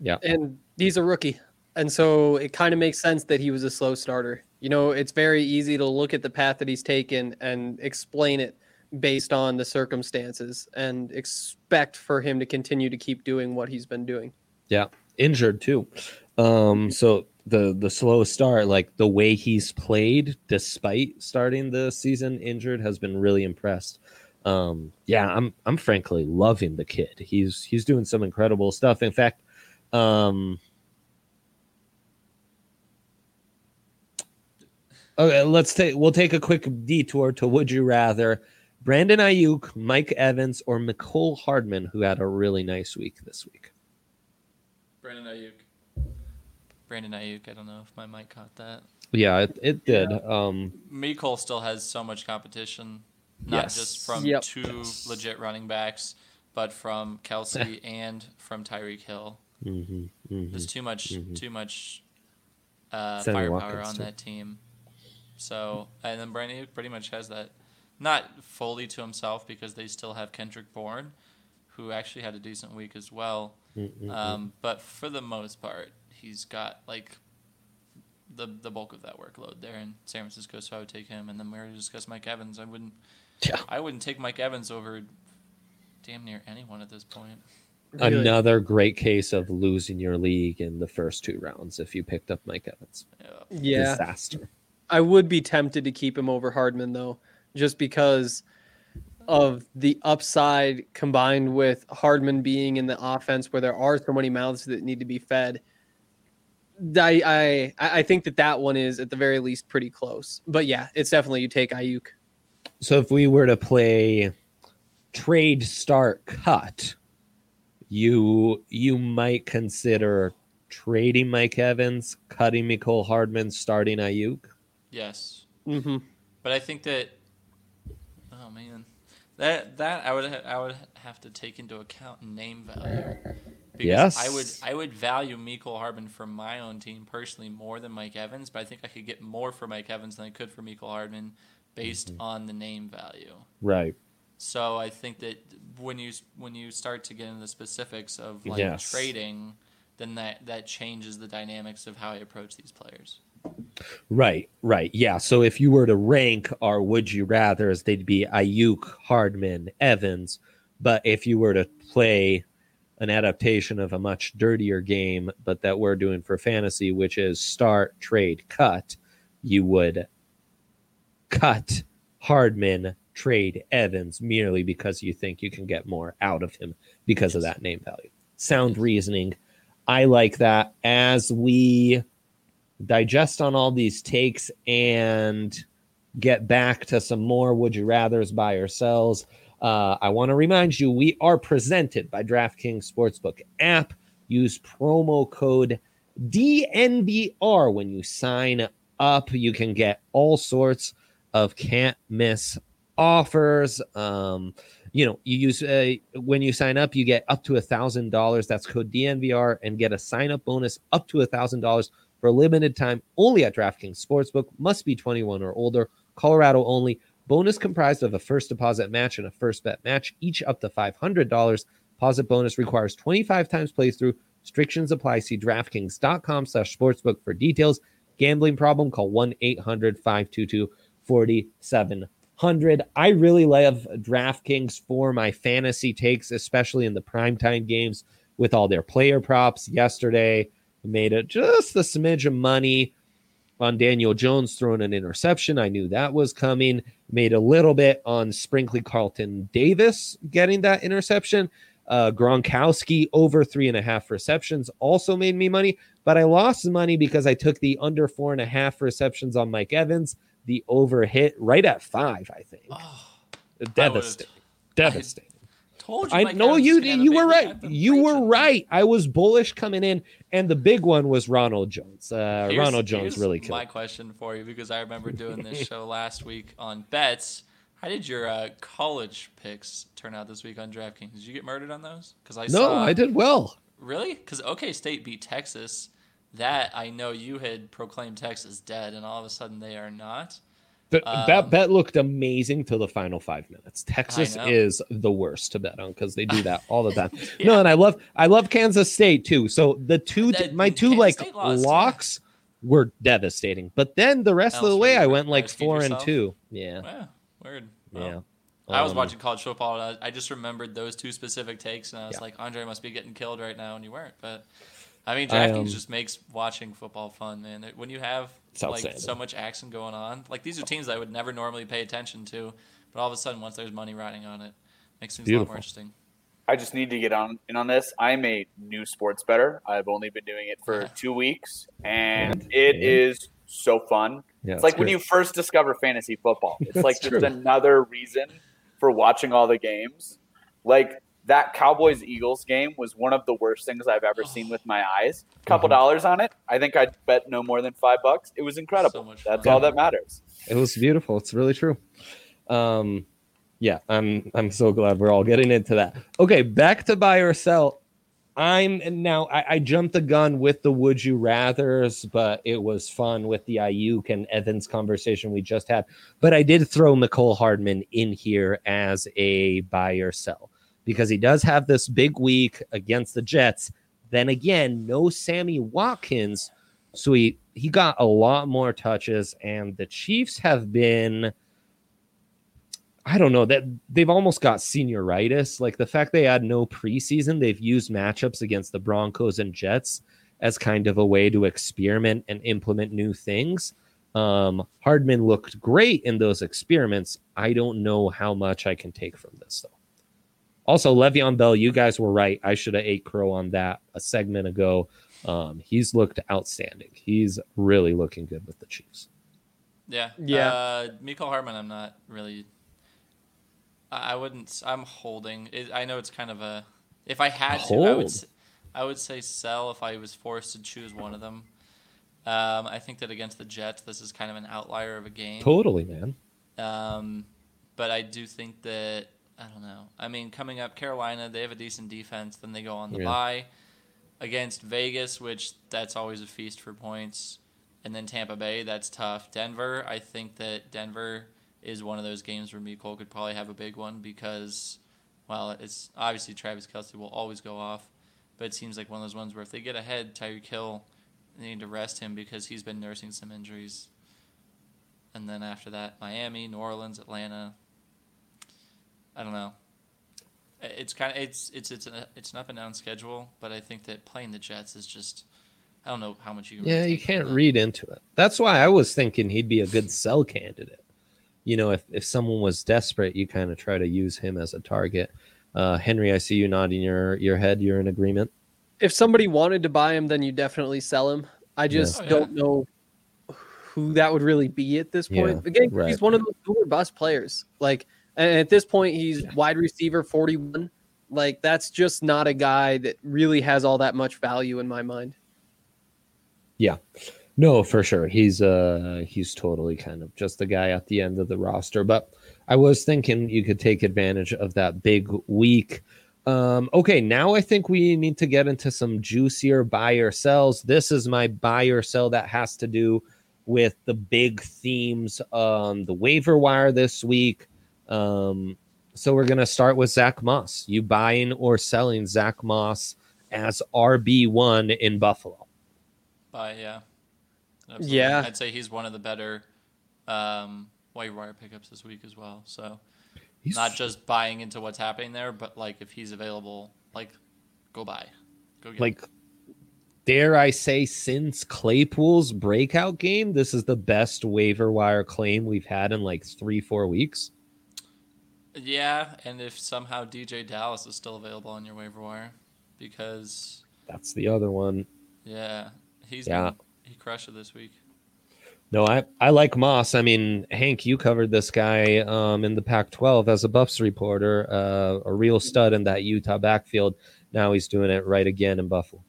Yeah. and he's a rookie. And so it kind of makes sense that he was a slow starter. You know, it's very easy to look at the path that he's taken and explain it based on the circumstances and expect for him to continue to keep doing what he's been doing. Yeah, injured too. Um, so the the slow start, like the way he's played despite starting the season injured, has been really impressed. Um, yeah, I'm I'm frankly loving the kid. He's he's doing some incredible stuff. In fact, um, okay, let's take we'll take a quick detour to Would You Rather. Brandon Aiyuk, Mike Evans, or Mecole Hardman, who had a really nice week this week. Brandon Aiyuk. Brandon Aiyuk. I don't know if my mic caught that. Yeah, it, it did. Um, Mecole still has so much competition, not Yes. just from Yep. two legit running backs, but from Kelce and from Tyreek Hill. mhm, mhm. There's too much, too much uh, firepower Watkins, on too. that team. So and then Brandon Aiyuk pretty much has that, not fully to himself because they still have Kendrick Bourne, who actually had a decent week as well. Um, but for the most part, he's got like the the bulk of that workload there in San Francisco. So I would take him. And then we already discussed Mike Evans. I wouldn't. Yeah. I wouldn't take Mike Evans over damn near anyone at this point. Really. Another great case of losing your league in the first two rounds if you picked up Mike Evans. Yeah. Yeah. Disaster. I would be tempted to keep him over Hardman though, just because of the upside combined with Hardman being in the offense where there are so many mouths that need to be fed. I I I think that that one is at the very least pretty close. But yeah, it's definitely you take Aiyuk. So if we were to play trade start cut, you you might consider trading Mike Evans, cutting Mecole Hardman, starting Aiyuk. Yes. Mm-hmm. But I think that oh man, that that I would ha- I would have to take into account name value. Because I would Yes. I would value Mecole Hardman for my own team personally more than Mike Evans, but I think I could get more for Mike Evans than I could for Mecole Hardman based Mm-hmm. on the name value. Right. So I think that when you when you start to get into the specifics of like Yes. trading, then that that changes the dynamics of how I approach these players. Right, right. Yeah. So if you were to rank our would you rather's, they'd be Aiyuk, Hardman, Evans. But if you were to play an adaptation of a much dirtier game, but that we're doing for fantasy, which is start, trade, cut, you would cut Hardman, trade Evans merely because you think you can get more out of him because of that name value. Sound reasoning. I like that. As we digest on all these takes and get back to some more would you rather's by ourselves. Uh, I want to remind you we are presented by DraftKings Sportsbook app. Use promo code DNVR when you sign up. You can get all sorts of can't miss offers. Um, you know, you use uh, when you sign up, you get up to a thousand dollars. That's code DNVR and get a sign up bonus up to a thousand dollars for a limited time only at DraftKings Sportsbook. Must be 21 or older. Colorado only. Bonus comprised of a first deposit match and a first bet match, each up to $500. Deposit bonus requires 25 times playthrough. Restrictions apply. See DraftKings.com slash sportsbook for details. Gambling problem, call 1-800-522-4700. I really love DraftKings for my fantasy takes, especially in the primetime games with all their player props. Yesterday, made it just a smidge of money on Daniel Jones throwing an interception. I knew that was coming. Made a little bit on Sprinkly Carlton Davis getting that interception. Uh, Gronkowski over three and a half receptions also made me money, but I lost money because I took the under four and a half receptions on Mike Evans. The over hit right at five, I think. Oh, Devastating. Devastating. Told you. I know you was gonna have a you were right. You were right. I was bullish coming in, and the big one was Ronald Jones. Uh, Ronald Jones really killed. My question for you, because I remember doing this show last week on bets. How did your uh, college picks turn out this week on DraftKings? Did you get murdered on those? Because I No, saw, I did well. Really? Because OK State beat Texas. That I know you had proclaimed Texas dead, and all of a sudden they are not. But Um, that bet looked amazing till the final five minutes. Texas is the worst to bet on because they do that all the time. No, and I love I love Kansas State too. So the two That- my two Kansas like yeah. locks were devastating. But then the rest of the way I went like four and two. Yeah. Yeah, weird. Well, Yeah. I was Um, watching college football. And I, I just remembered those two specific takes, and I was Yeah. like, Andre must be getting killed right now, and you weren't. But I mean, I, DraftKings um, just makes watching football fun, man. When you have like so much action going on, like these are teams that I would never normally pay attention to, but all of a sudden, once there's money riding on it, makes things a lot more interesting. I just need to get on in on this. I'm a new sports better. I've only been doing it for two weeks, and it is so fun. Yeah, it's like when you first discover fantasy football. It's like just true. another reason for watching all the games. Like that Cowboys Eagles game was one of the worst things I've ever seen with my eyes. Couple Mhm. dollars on it. I think I'd bet no more than five bucks. It was incredible. So That's fun. all that matters. It was beautiful. It's really true. Um, yeah, I'm I'm so glad we're all getting into that. Okay, back to buy or sell. I'm now I, I jumped the gun with the would you rather's, but it was fun with the Aiyuk and Evans conversation we just had. But I did throw Mecole Hardman in here as a buy or sell because he does have this big week against the Jets. Then again, no Sammy Watkins. So he, he got a lot more touches, and the Chiefs have been I don't know that they've almost got senioritis. Like the fact they had no preseason, they've used matchups against the Broncos and Jets as kind of a way to experiment and implement new things. Um, Hardman looked great in those experiments. I don't know how much I can take from this though. Also, Le'Veon Bell, you guys were right. I should have ate crow on that a segment ago. Um, he's looked outstanding. He's really looking good with the Chiefs. Yeah. Yeah. Uh, Mecole Hardman, I'm not really. I I wouldn't. I'm holding. It, I know it's kind of a. If I had to, I would. Hold. s- I would say sell if I was forced to choose one of them. Um, I think that against the Jets, this is kind of an outlier of a game. Totally, man. Um, but I do think that I don't know. I mean, coming up, Carolina, they have a decent defense. Then they go on the Yeah. bye against Vegas, which that's always a feast for points. And then Tampa Bay, that's tough. Denver, I think that Denver is one of those games where Cole could probably have a big one because, well, it's obviously Travis Kelce will always go off, but it seems like one of those ones where if they get ahead, Tyreek Hill, they need to rest him because he's been nursing some injuries. And then after that, Miami, New Orleans, Atlanta. I don't know. It's kind of it's it's it's a, it's an up and down schedule, but I think that playing the Jets is just I don't know how much you can Yeah, really you can't read into it. That's why I was thinking he'd be a good sell candidate. You know, if, if someone was desperate, you kind of try to use him as a target. Uh, Henry, I see you nodding your, your head. You're in agreement. If somebody wanted to buy him, then you definitely sell him. I just Oh, yeah. don't know who that would really be at this point. Yeah, Again, right. he's one of those boomer bust players. Like, and at this point, he's Yeah. wide receiver 41. Like, that's just not a guy that really has all that much value in my mind. Yeah. No, for sure. He's uh he's totally kind of just the guy at the end of the roster. But I was thinking you could take advantage of that big week. Um, okay, now I think we need to get into some juicier buy or sells. This is my buy or sell that has to do with the big themes on the waiver wire this week. Um, so we're gonna start with Zach Moss. You buying or selling Zach Moss as RB one in Buffalo? But yeah, Absolutely. Yeah. I'd say he's one of the better um, waiver wire pickups this week as well. So He's not just buying into what's happening there, but like if he's available, like go buy, go get. him. like dare I say since Claypool's breakout game, this is the best waiver wire claim we've had in like three, four weeks. Yeah, and if somehow DeeJay Dallas is still available on your waiver wire, because That's the other one. yeah, he's Yeah. been, he crushed it this week. No, I, I like Moss. I mean, Hank, you covered this guy um, in the Pac 12 as a Buffs reporter, uh, a real stud in that Utah backfield. Now he's doing it right again in Buffalo.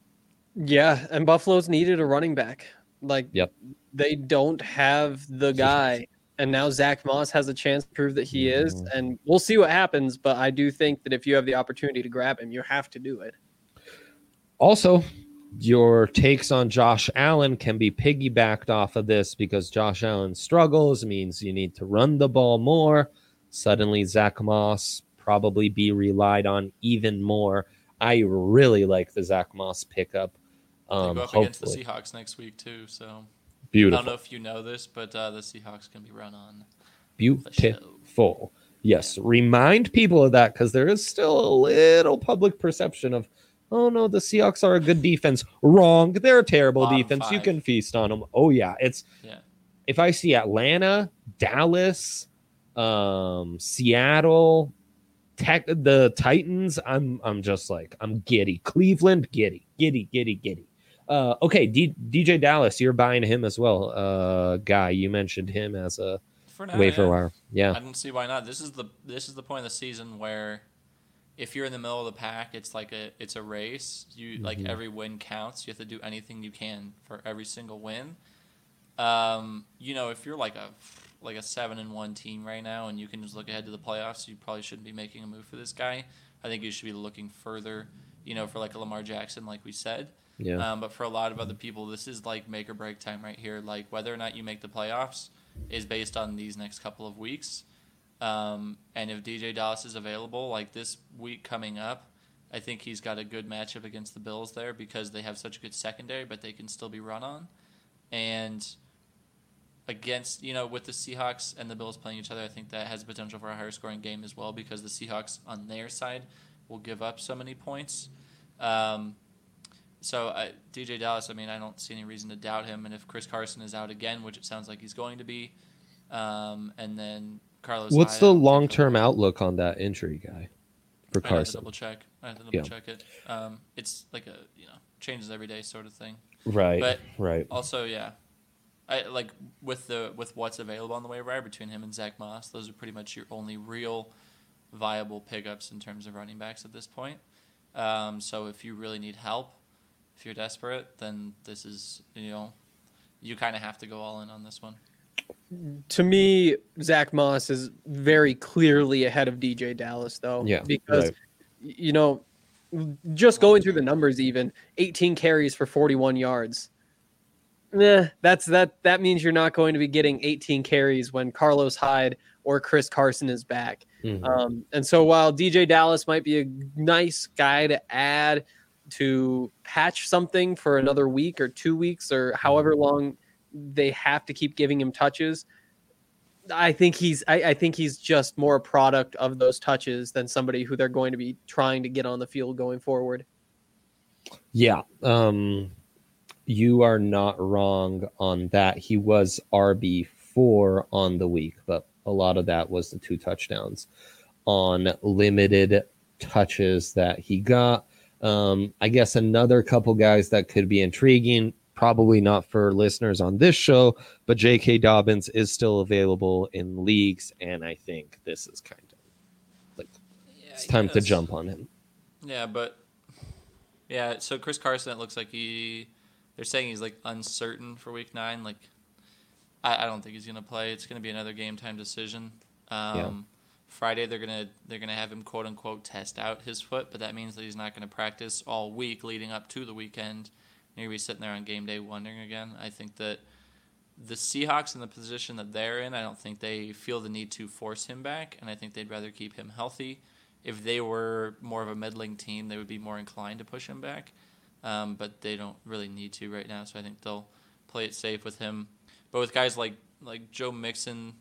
Yeah, and Buffalo's needed a running back. Like, Yep. they don't have the guy, and now Zach Moss has a chance to prove that he is. Mhm. And we'll see what happens. But I do think that if you have the opportunity to grab him, you have to do it. Also, your takes on Josh Allen can be piggybacked off of this because Josh Allen struggles means you need to run the ball more. Suddenly, Zach Moss probably be relied on even more. I really like the Zach Moss pickup. They Um, go up against the Seahawks next week too. So I don't know if you know this, but uh, the Seahawks can be run on. beautiful. Yes, remind people of that because there is still a little public perception of, oh no, the Seahawks are a good defense. Wrong, they're a terrible Bottom defense. You can feast on them. Oh yeah, it's Yeah. if I see Atlanta, Dallas, um, Seattle, Tech, the Titans, I'm I'm just like I'm giddy. Cleveland, giddy, giddy, giddy, giddy. Uh, okay, D- DeeJay Dallas, you're buying him as well, uh, guy. You mentioned him as a For now, waiver yeah. wire. Yeah, I don't see why not. This is the this is the point of the season where if you're in the middle of the pack, it's like a it's a race. You like Mhm. every win counts. You have to do anything you can for every single win. Um, you know, if you're like a like a seven and one team right now, and you can just look ahead to the playoffs, you probably shouldn't be making a move for this guy. I think you should be looking further you know, for like a Lamar Jackson, like we said. Yeah. Um, but for a lot of other people, this is like make or break time right here. Like whether or not you make the playoffs is based on these next couple of weeks. Um, and if DeeJay Dallas is available, like this week coming up, I think he's got a good matchup against the Bills there because they have such a good secondary, but they can still be run on. And against, you know, with the Seahawks and the Bills playing each other, I think that has potential for a higher scoring game as well because the Seahawks on their side will give up so many points. Um, so I, DeeJay Dallas, I mean, I don't see any reason to doubt him. And if Chris Carson is out again, which it sounds like he's going to be, um, and then Carlos, What's the I long term outlook on that injury guy for I'd have to Carson? double check. I have to double Yeah. check it. Um, it's like a you know changes every day sort of thing. Right. But right. Also, yeah, I like with the with what's available on the waiver wire between him and Zach Moss. Those are pretty much your only real viable pickups in terms of running backs at this point. Um, so if you really need help, if you're desperate, then this is you know you kind of have to go all in on this one. to me, Zach Moss is very clearly ahead of DeeJay Dallas, though. Yeah, because right. you know, just going through the numbers, even 18 carries for 41 yards. Nah, that's that. That means you're not going to be getting 18 carries when Carlos Hyde or Chris Carson is back. Mhm. Um, and so while DeeJay Dallas might be a nice guy to add to patch something for another week or two weeks or however long they have to keep giving him touches. I think he's I, I think he's just more a product of those touches than somebody who they're going to be trying to get on the field going forward. Yeah. Um you are not wrong on that. He was RB four on the week, but a lot of that was the two touchdowns on limited touches that he got. Um, I guess another couple guys that could be intriguing, probably not for listeners on this show, but J.K. Dobbins is still available in leagues, and I think this is kind of like it's time to jump on him. Yeah, but yeah. So Chris Carson, it looks like he. They're saying he's like uncertain for Week Nine. Like, I, I don't think he's gonna play. It's gonna be another game time decision. Um, Friday they're gonna they're gonna have him quote unquote test out his foot, but that means that he's not gonna practice all week leading up to the weekend. You're gonna be sitting there on game day wondering again. I think that the Seahawks in the position that they're in, I don't think they feel the need to force him back, and I think they'd rather keep him healthy. If they were more of a middling team, they would be more inclined to push him back, um, but they don't really need to right now. So I think they'll play it safe with him. But with guys like like Joe Mixon,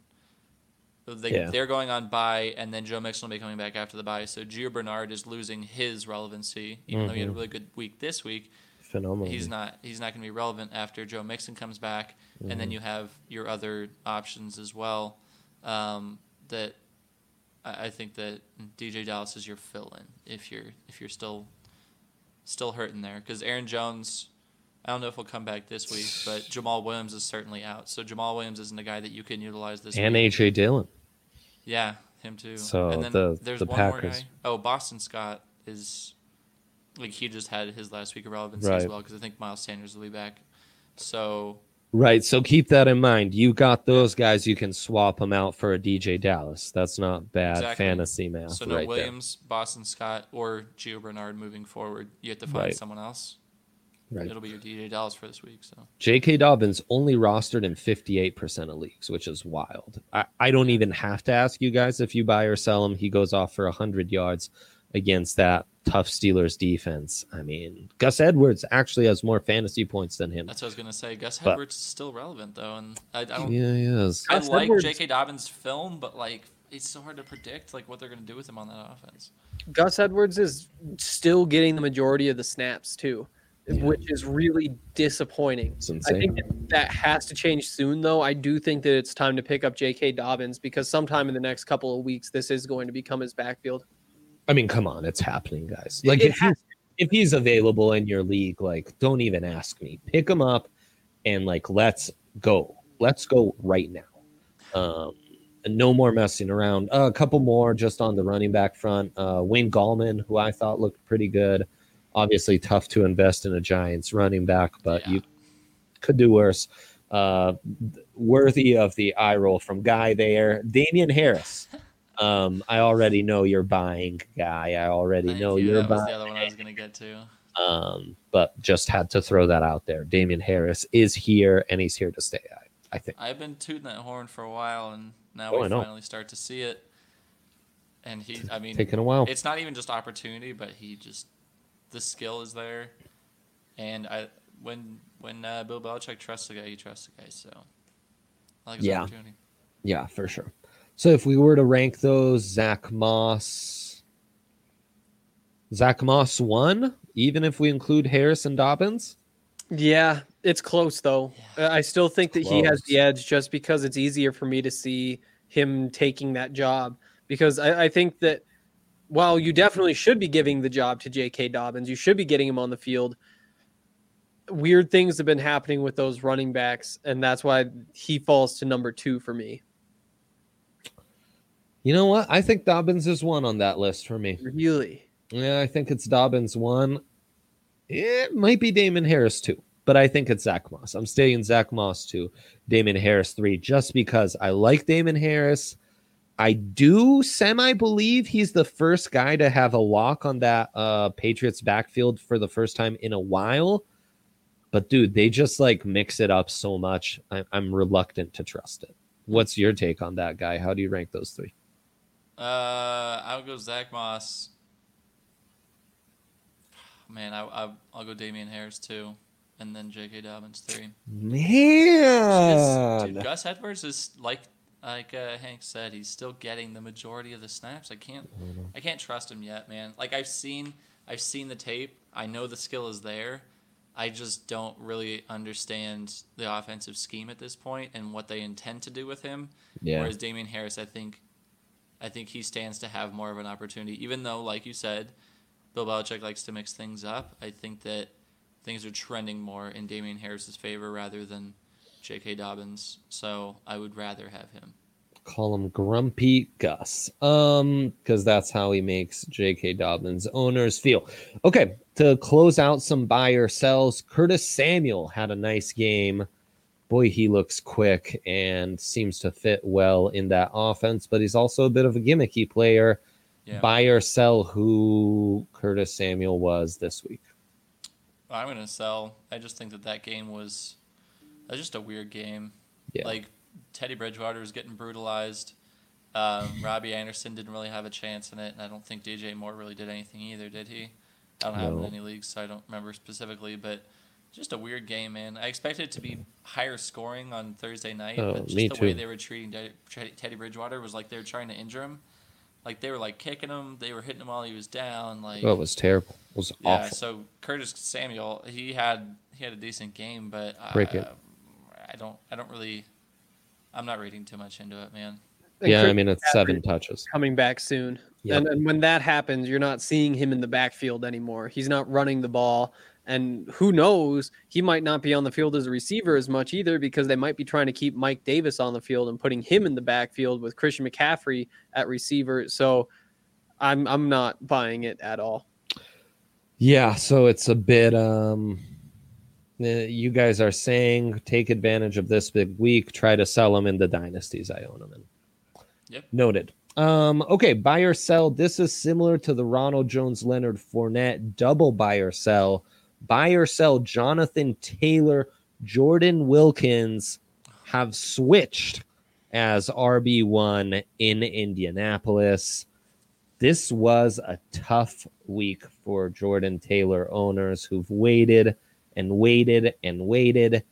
they Yeah. they're going on bye, and then Joe Mixon will be coming back after the bye. So Gio Bernard is losing his relevancy, even though he had a Mhm. really good week this week Phenomenal. he's not he's not going to be relevant after Joe Mixon comes back, and Mm-hmm. then you have your other options as well. Um, that I, I think that DeeJay Dallas is your fill in if you're if you're still still hurting there because Aaron Jones. I don't know if he'll come back this week, but Jamaal Williams is certainly out. So Jamaal Williams isn't a guy that you can utilize this and week. AJ Dillon. Yeah, him too. So and then the- there's the one more Packers. guy. Oh, Boston Scott is like he just had his last week of relevancy as well because I think Miles Sanders will be back. So Right. So keep that in mind. You got those guys. You can swap them out for a DeeJay Dallas. That's not bad Exactly. fantasy math. so no right Williams, Boston Scott, or Gio Bernard moving forward. You have to find Right. someone else. Right. It'll be your DeeJay Dallas for this week. So. J.K. Dobbins only rostered in 58% of leagues, which is wild. I, I don't even have to ask you guys if you buy or sell him. He goes off for 100 yards against that tough Steelers defense. I mean, Gus Edwards actually has more fantasy points than him. that's what I was gonna say. Gus But- Edwards is still relevant though, and I, I don't. Yeah, he is. I Gus like Edwards- J.K. Dobbins' film, but like it's so hard to predict like what they're gonna do with him on that offense. Gus Edwards is still getting the majority of the snaps too, which is really disappointing. I think that, that has to change soon, though. I do think that it's time to pick up J.K. Dobbins because sometime in the next couple of weeks, this is going to become his backfield. I mean, come on, it's happening, guys. Like It if he's, if he's available in your league, like don't even ask me. Pick him up and like let's go. Let's go right now. Um, no more messing around. Uh, a couple more just on the running back front. Uh, Wayne Gallman, who I thought looked pretty good. Obviously, tough to invest in a Giants running back, but Yeah. you could do worse. Uh, worthy of the eye roll from Guy there. Damien Harris. Um, I already know you're buying, guy. I already know you. you're That was the other one I was gonna get to. Um, but just had to throw that out there. Damien Harris is here, and he's here to stay. I, I think. I've been tooting that horn for a while, and now Oh, I we finally start to see it. And he, I mean, Taking a while. It's not even just opportunity, but he just the skill is there, and I when when uh, Bill Belichick trusts the guy, he trusts the guy. So I like his Yeah. opportunity. Yeah, for sure. So if we were to rank those, Zach Moss, Zach Moss one, even if we include Harris and Dobbins. Yeah, it's close though. Uh, I still think that he has the edge just because it's easier for me to see him taking that job. Because I, I think that while you definitely should be giving the job to J.K. Dobbins, you should be getting him on the field. Weird things have been happening with those running backs, and that's why he falls to number two for me. You know what? I think Dobbins is one on that list for me. Really? Yeah, I think it's Dobbins one. It might be Damien Harris two, but I think it's Zach Moss. I'm staying Zach Moss two, Damien Harris three, just because I like Damien Harris. I do semi believe he's the first guy to have a lock on that uh, Patriots backfield for the first time in a while. But dude, they just like mix it up so much. I- I'm reluctant to trust it. What's your take on that guy? How do you rank those three? Uh, I'll go Zach Moss. Man, I, I I'll go Damien Harris too, and then J.K. Dobbins three. Man, Dude, Gus Edwards is like like uh, Hank said, he's still getting the majority of the snaps. I can't I can't trust him yet, man. Like I've seen I've seen the tape. I know the skill is there. I just don't really understand the offensive scheme at this point and what they intend to do with him. Yeah. Whereas Damien Harris, I think I think he stands to have more of an opportunity. Even though, like you said, Bill Belichick likes to mix things up. I think that things are trending more in Damien Harris's favor rather than J.K. Dobbins. So I would rather have him. call him Grumpy Gus. Um, because that's how he makes J.K. Dobbins owners feel. Okay, to close out some buy or sells, Curtis Samuel had a nice game. Boy, he looks quick and seems to fit well in that offense, but he's also a bit of a gimmicky player. Yeah. Buy or sell who Curtis Samuel was this week. I'm gonna sell. I just think that that game was, that was just a weird game. Yeah. Like Teddy Bridgewater was getting brutalized. Um, Robbie Anderson didn't really have a chance in it, and I don't think DJ Moore really did anything either, did he? I don't have No. any leagues, so I don't remember specifically. But just a weird game, man. I expected it to be higher scoring on Thursday night, Oh, but just me the way too. they were treating Teddy Teddy Bridgewater was like they were trying to injure him. Like they were like kicking him, they were hitting him while he was down. Like Oh, it was terrible. It was yeah, awful. so Curtis Samuel, he had he had a decent game, but uh, Break it. I don't I don't really I'm not reading too much into it, man. And yeah, I mean it's seven touches. coming back soon. Yep. And, and when that happens, you're not seeing him in the backfield anymore. He's not running the ball. And who knows, he might not be on the field as a receiver as much either because they might be trying to keep Mike Davis on the field and putting him in the backfield with Christian McCaffrey at receiver. So I'm I'm not buying it at all. Yeah, so it's a bit um you guys are saying take advantage of this big week, try to sell them in the dynasties I own them in. Yep. Noted. Um okay, buy or sell. This is similar to the Ronald Jones Leonard Fournette double buy or sell. Buy or sell Jonathan Taylor, Jordan Wilkins have switched as RB1 in Indianapolis this was a tough week for Jordan Taylor owners who've waited and waited and waited.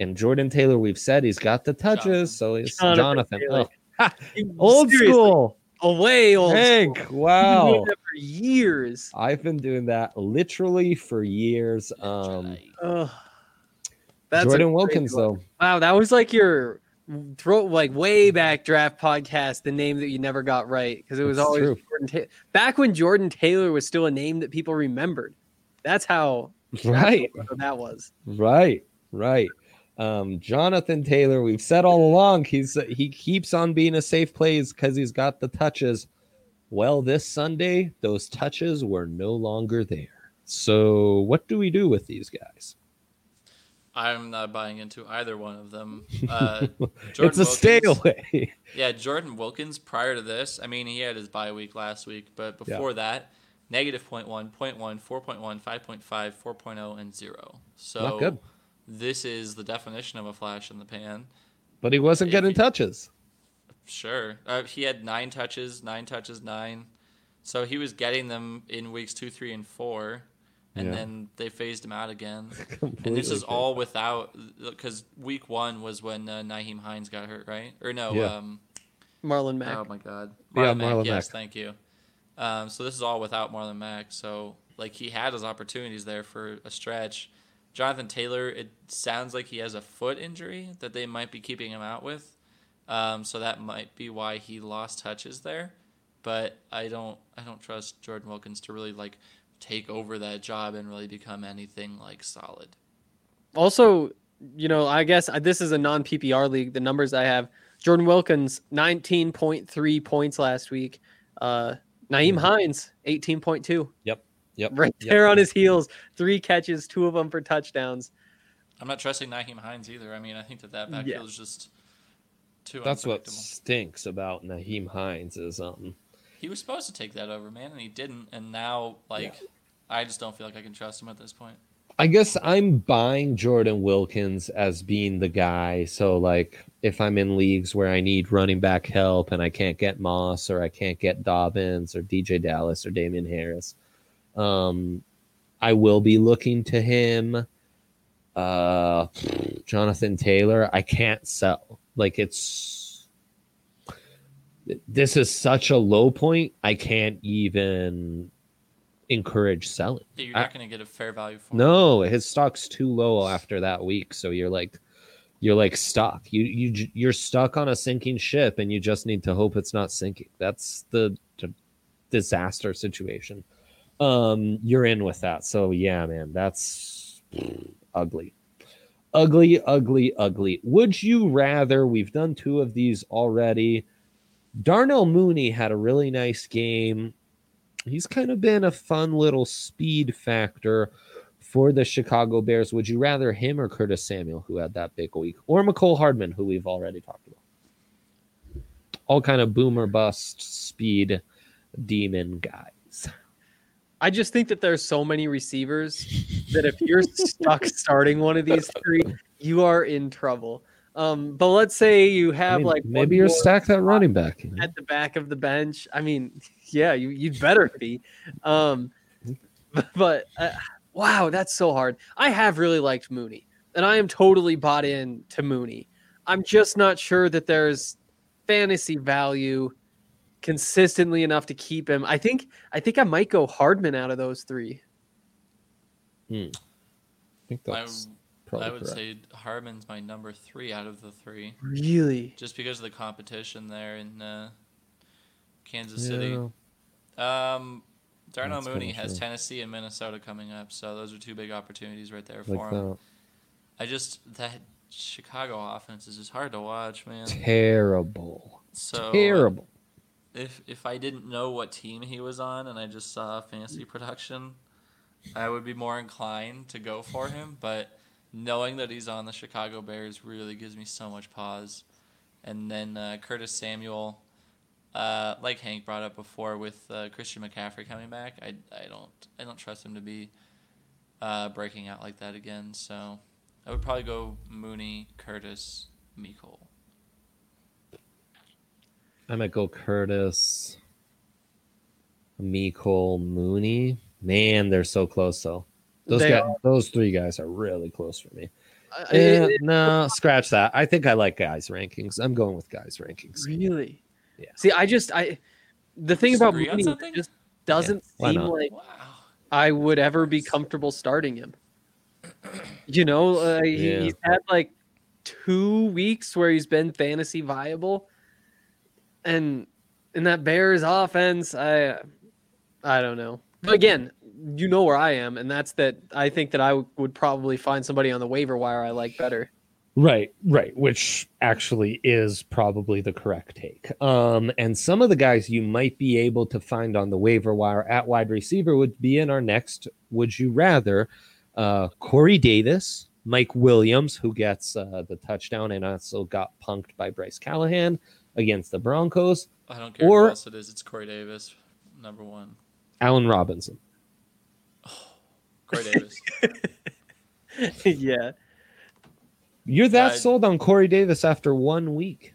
And Jordan Taylor, we've said he's got the touches, so he's Jonathan Jonathan. Oh, old Seriously, school. Away, old Hank, school. wow. You've been doing that for years. I've been doing that literally for years. Um. That's Jordan Wilkins, one. though. Wow, that was like your throw like way back draft podcast, the name that you never got right because it was That's always Ta- back when Jordan Taylor was still a name that people remembered. That's how Right. that was. Right, right. Um, Jonathan Taylor, we've said all along, he's he keeps on being a safe plays because he's got the touches. Well, this Sunday, those touches were no longer there. So, what do we do with these guys? I'm not buying into either one of them. Uh, it's a stay away. Yeah, Jordan Wilkins prior to this, I mean, he had his bye week last week, but before that, negative 0.1, 0.1, 4.1, 5.5, 4.0, and 0. So Not good. this is the definition of a flash in the pan. but he wasn't If getting he- touches. Sure. Uh, he had nine touches, nine touches, nine. So he was getting them in weeks two, three, and four. And Yeah. then they phased him out again. and this is all without, because week one was when uh, Nyheim Hines got hurt, right? Or no, Yeah. um, Marlon Mack. Oh my God, Yeah, Marlon Mack. Marlon yes, Mack. thank you. Um, so this is all without Marlon Mack. So like he had his opportunities there for a stretch. Jonathan Taylor, it sounds like he has a foot injury that they might be keeping him out with. Um, so that might be why he lost touches there. But I don't, I don't trust Jordan Wilkins to really like take over that job and really become anything like solid. Also, you know, I guess uh, this is a non PPR league. The numbers I have Jordan Wilkins, 19.3 points last week. Uh, Nyheim Hines, 18.2. Yep. Yep. Right yep. there on his heels. Three catches, two of them for touchdowns. I'm not trusting Nyheim Hines either. I mean, I think that that backfield is just too. That's what stinks about Nyheim Hines is um He was supposed to take that over, man, and he didn't. And now, like, I just don't feel like I can trust him at this point. I guess I'm buying Jordan Wilkins as being the guy. So like if I'm in leagues where I need running back help and I can't get Moss or I can't get Dobbins or DeeJay Dallas or Damien Harris, um I will be looking to him. Uh Jonathan Taylor, I can't sell. Like it's this is such a low point. I can't even encourage selling. You're not going to get a fair value for him. no, his stock's too low after that week, so you're like you're like stuck. You you you're stuck on a sinking ship and you just need to hope it's not sinking. That's the, the disaster situation. Um you're in with that. So yeah, man, that's ugly. Ugly, ugly, ugly. Would you rather we've done two of these already? Darnell Mooney had a really nice game he's kind of been a fun little speed factor for the Chicago Bears. Would you rather him or Curtis Samuel, who had that big week, or Mecole Hardman, who we've already talked about? All kind of boomer bust speed demon guys. I just think that there's so many receivers that if you're stuck starting one of these three, you are in trouble. Um, but let's say you I have mean, like maybe you're more stack that running back. you know? at the back of the bench. I mean, yeah, you you'd better be. Um, but uh, wow, that's so hard. I have really liked Mooney, and I am totally bought in to Mooney. I'm just not sure that there's fantasy value consistently enough to keep him. I think I think I might go Hardman out of those three. I think that's I probably would correct. say Hardman's my number three out of the three, Really? just because of the competition there in uh, Kansas City. Yeah. Um, Darnell That's Mooney kinda has true. Tennessee and Minnesota coming up, so those are two big opportunities right there like for him. that. I just that Chicago offense is just hard to watch, man. Terrible. So Terrible. if if I didn't know what team he was on and I just saw fantasy production, I would be more inclined to go for him. But knowing that he's on the Chicago Bears really gives me so much pause. And then uh, Curtis Samuel, uh, like Hank brought up before, with uh, Christian McCaffrey coming back, I, I don't I don't trust him to be uh, breaking out like that again. So I would probably go Mooney, Curtis, Mecole. I might go Curtis, Mecole, Mooney. Man, they're so close though. Those They guys, those three guys are really close for me. Uh, Eh, it- no, scratch that. I think I like guys rankings. I'm going with guys rankings. Really? Yeah. See, I just I the thing about Disagree Mooney just doesn't why seem like Wow. I would ever be comfortable starting him. You know, uh, he, Yeah. he's had like two weeks where he's been fantasy viable, and in that Bears offense, I I don't know. But again, you know where I am, and that's that. I think that I w- would probably find somebody on the waiver wire I like better. Right, right, which actually is probably the correct take. Um, and some of the guys you might be able to find on the waiver wire at wide receiver would be in our next Would You Rather. Uh, Corey Davis, Mike Williams, who gets uh, the touchdown and also got punked by Bryce Callahan against the Broncos. I don't care Or- who else it is. It's Corey Davis, number one. Allen Robinson. Corey Davis. yeah. You're that Uh, sold on Corey Davis after one week.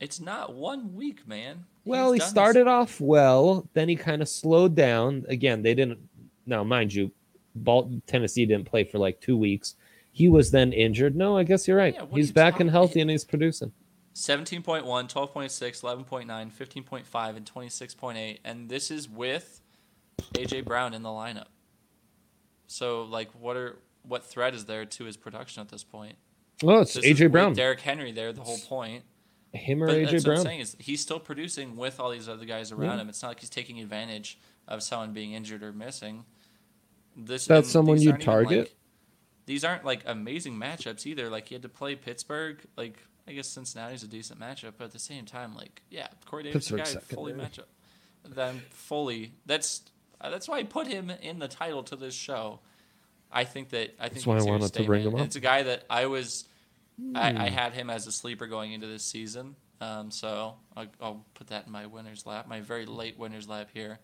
it's not one week, man. Well, He's he done this- started off well, then he kind of slowed down. Again, they didn't. Now, mind you, Bal- Tennessee didn't play for like two weeks. He was then injured. No, I guess you're right. Yeah, he's you back talking- and healthy, and he's producing. 17.1, 12.6, 11.9, 15.5, and 26.8. And this is with AJ Brown in the lineup. So, like, what are what threat is there to his production at this point? Oh, it's This AJ Brown. Derrick Henry there, the whole point. Him or But AJ what I'm Brown. saying is he's still producing with all these other guys around Yeah. him. It's not like he's taking advantage of someone being injured or missing. This That's someone you'd target? like- these aren't like amazing matchups either. Like he had to play Pittsburgh. Like I guess Cincinnati's a decent matchup, but at the same time, like yeah, Corey Davis is a guy fully matchup. Then fully. That's uh, that's why I put him in the title to this show. I think that I think That's why I wanted to bring him up. It's a guy that I was I, I Hmm. had him as a sleeper going into this season. Um, so I'll, I'll put that in my winner's lap, my very late winner's lap here.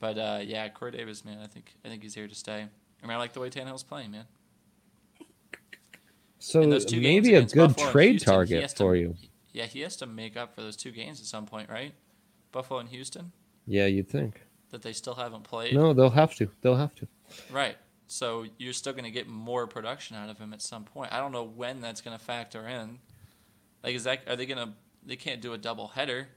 But uh, yeah, Corey Davis, man, I think I think he's here to stay. I mean, I like the way Tannehill's playing, man. So In those two games maybe a good Buffalo trade Houston, target to- for you. Yeah, he has to make up for those two games at some point, right? Buffalo and Houston Yeah, you'd think. That they still haven't played. No, they'll have to. They'll have to. Right. So you're still going to get more production out of him at some point. I don't know when that's going to factor in. Like, is that are they going to? They can't do a double header.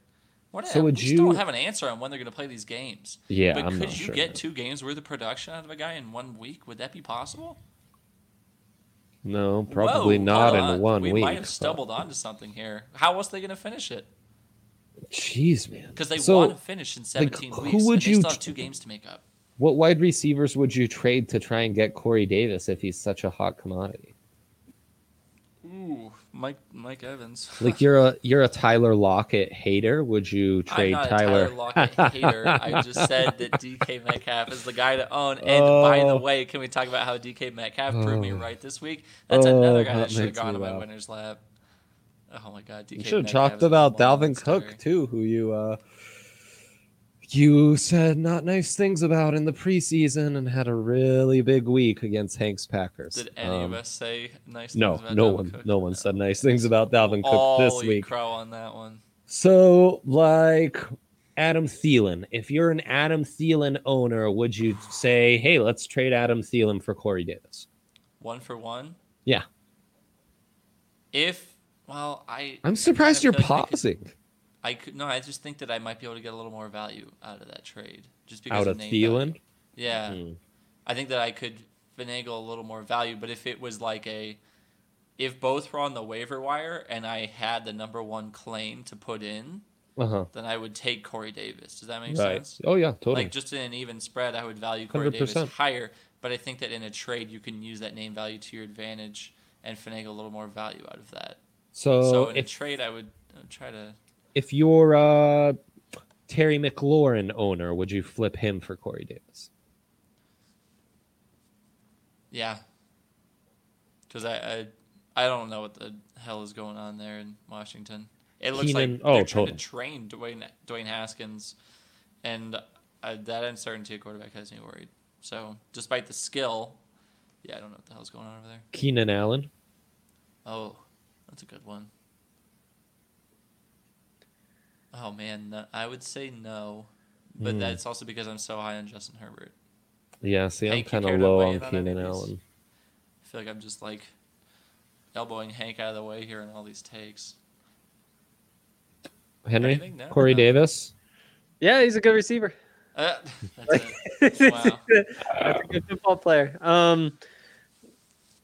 What? So would we still don't you- have an answer on when they're going to play these games. Yeah, but I'm could not you sure, get man. two games worth of production out of a guy in one week? Would that be possible? No, probably Whoa, not in on. one we week. might have but- stumbled onto something here. How else are they going to finish it? Jeez, man. Because they So, want to finish in 17 who weeks. would and they you still have two games to make up. What wide receivers would you trade to try and get Corey Davis if he's such a hot commodity? Ooh, Mike Mike Evans. Like you're a you're a Tyler Lockett hater. Would you trade Tyler? a Tyler Lockett hater. I just said that DK Metcalf is the guy to own. And by the Oh. way, can we talk about how DK Metcalf proved me Oh. right this week? That's Oh, another guy that that should have gone to my winner's lap. Oh my god, DK You should have talked about Dalvin. Cook too, who you uh you said not nice things about in the preseason and had a really big week against Hank's Packers. Did any Um, of us say nice No, things about no Dalvin one, Cook? no one said nice things about Dalvin Cook All this eat week. crow on that one. So, like Adam Thielen, if you're an Adam Thielen owner, would you say, "Hey, let's trade Adam Thielen for Corey Davis"? One for one. Yeah, If well, I I'm surprised you're feel like I could- pausing. I could no. I just think that I might be able to get a little more value out of that trade, just because Out of Thielen? value. Yeah, Hmm. I think that I could finagle a little more value. But if it was like a, if both were on the waiver wire and I had the number one claim to put in, Uh huh. then I would take Corey Davis. Does that make Right. sense? Oh yeah, totally. Like just in an even spread, I would value Corey Davis 100%. higher. But I think that in a trade, you can use that name value to your advantage and finagle a little more value out of that. So, so in a if trade, I would uh, try to. if you're a Terry McLaurin owner, would you flip him for Corey Davis? Yeah. Because I, I I don't know what the hell is going on there in Washington. It looks Keenan- like oh, they're trying totally. to train Dwayne Dwayne Haskins, and uh, that uncertainty at quarterback has me worried. So despite the skill, yeah, I don't know what the hell's going on over there. Keenan Allen. Oh, that's a good one. Oh man, no, I would say no, but Hmm. that's also because I'm so high on Justin Herbert. Yeah, see, I'm kind of low on in on Keenan any of these? Allen. I feel like I'm just like elbowing Hank out of the way here in all these takes. Henry, No? Corey No. Davis. Yeah, he's a good receiver. Uh, that's it. Wow. That's a good football player. Um,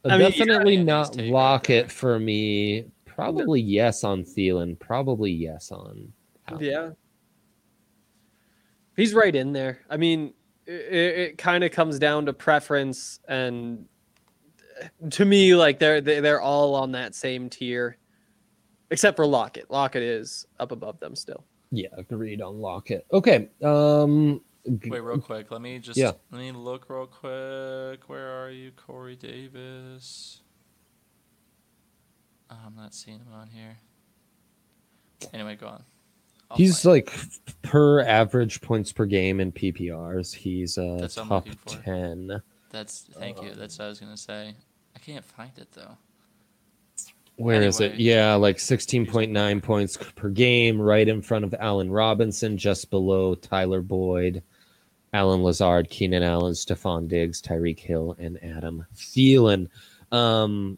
I mean, Definitely not take right for me. Probably yes on Thielen. Probably yes on. Allen. yeah, he's right in there. I mean, it, it kind of comes down to preference, and to me, like they're they- they're all on that same tier, except for Lockett. Lockett is up above them still. Yeah, agreed on Lockett. Okay. Um. G- Wait, real quick. Let me just Yeah. let me look real quick. Where are you, Corey Davis? Oh, I'm not seeing him on here. Anyway, go on. I'll He's find like per average points per game in PPRs. He's uh, That's top ten. That's thank you. That's what I was gonna say. I can't find it though. Where is it? Yeah, like 16.9 points per game, right in front of Allen Robinson, just below Tyler Boyd, Allen Lazard, Keenan Allen, Stefon Diggs, Tyreek Hill, and Adam Thielen. Um, And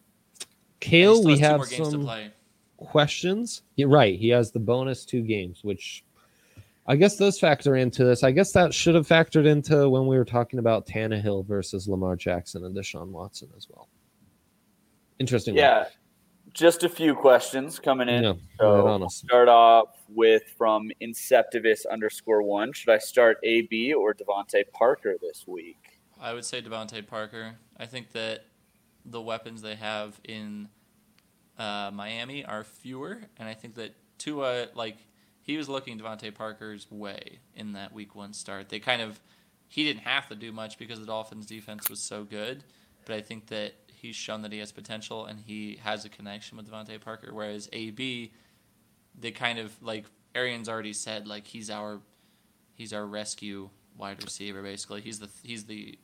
Kale, we have more games to some questions. Yeah, right. He has the bonus two games, which I guess those factor into this. I guess that should have factored into when we were talking about Tannehill versus Lamar Jackson and Deshaun Watson as well. Interesting. Yeah, just a few questions coming in. Yeah, so right on I'll us. start off with from Inceptivus underscore one. Should I start AB or DeVante Parker this week? I would say DeVante Parker. I think that the weapons they have in uh, Miami are fewer, and I think that Tua, like, he was looking DeVante Parker's way in that Week One start. They kind of he didn't have to do much because the Dolphins' defense was so good, but I think that he's shown that he has potential and he has a connection with DeVante Parker. Whereas AB, they kind of like Arians already said, like he's our he's our rescue wide receiver basically. He's the he's the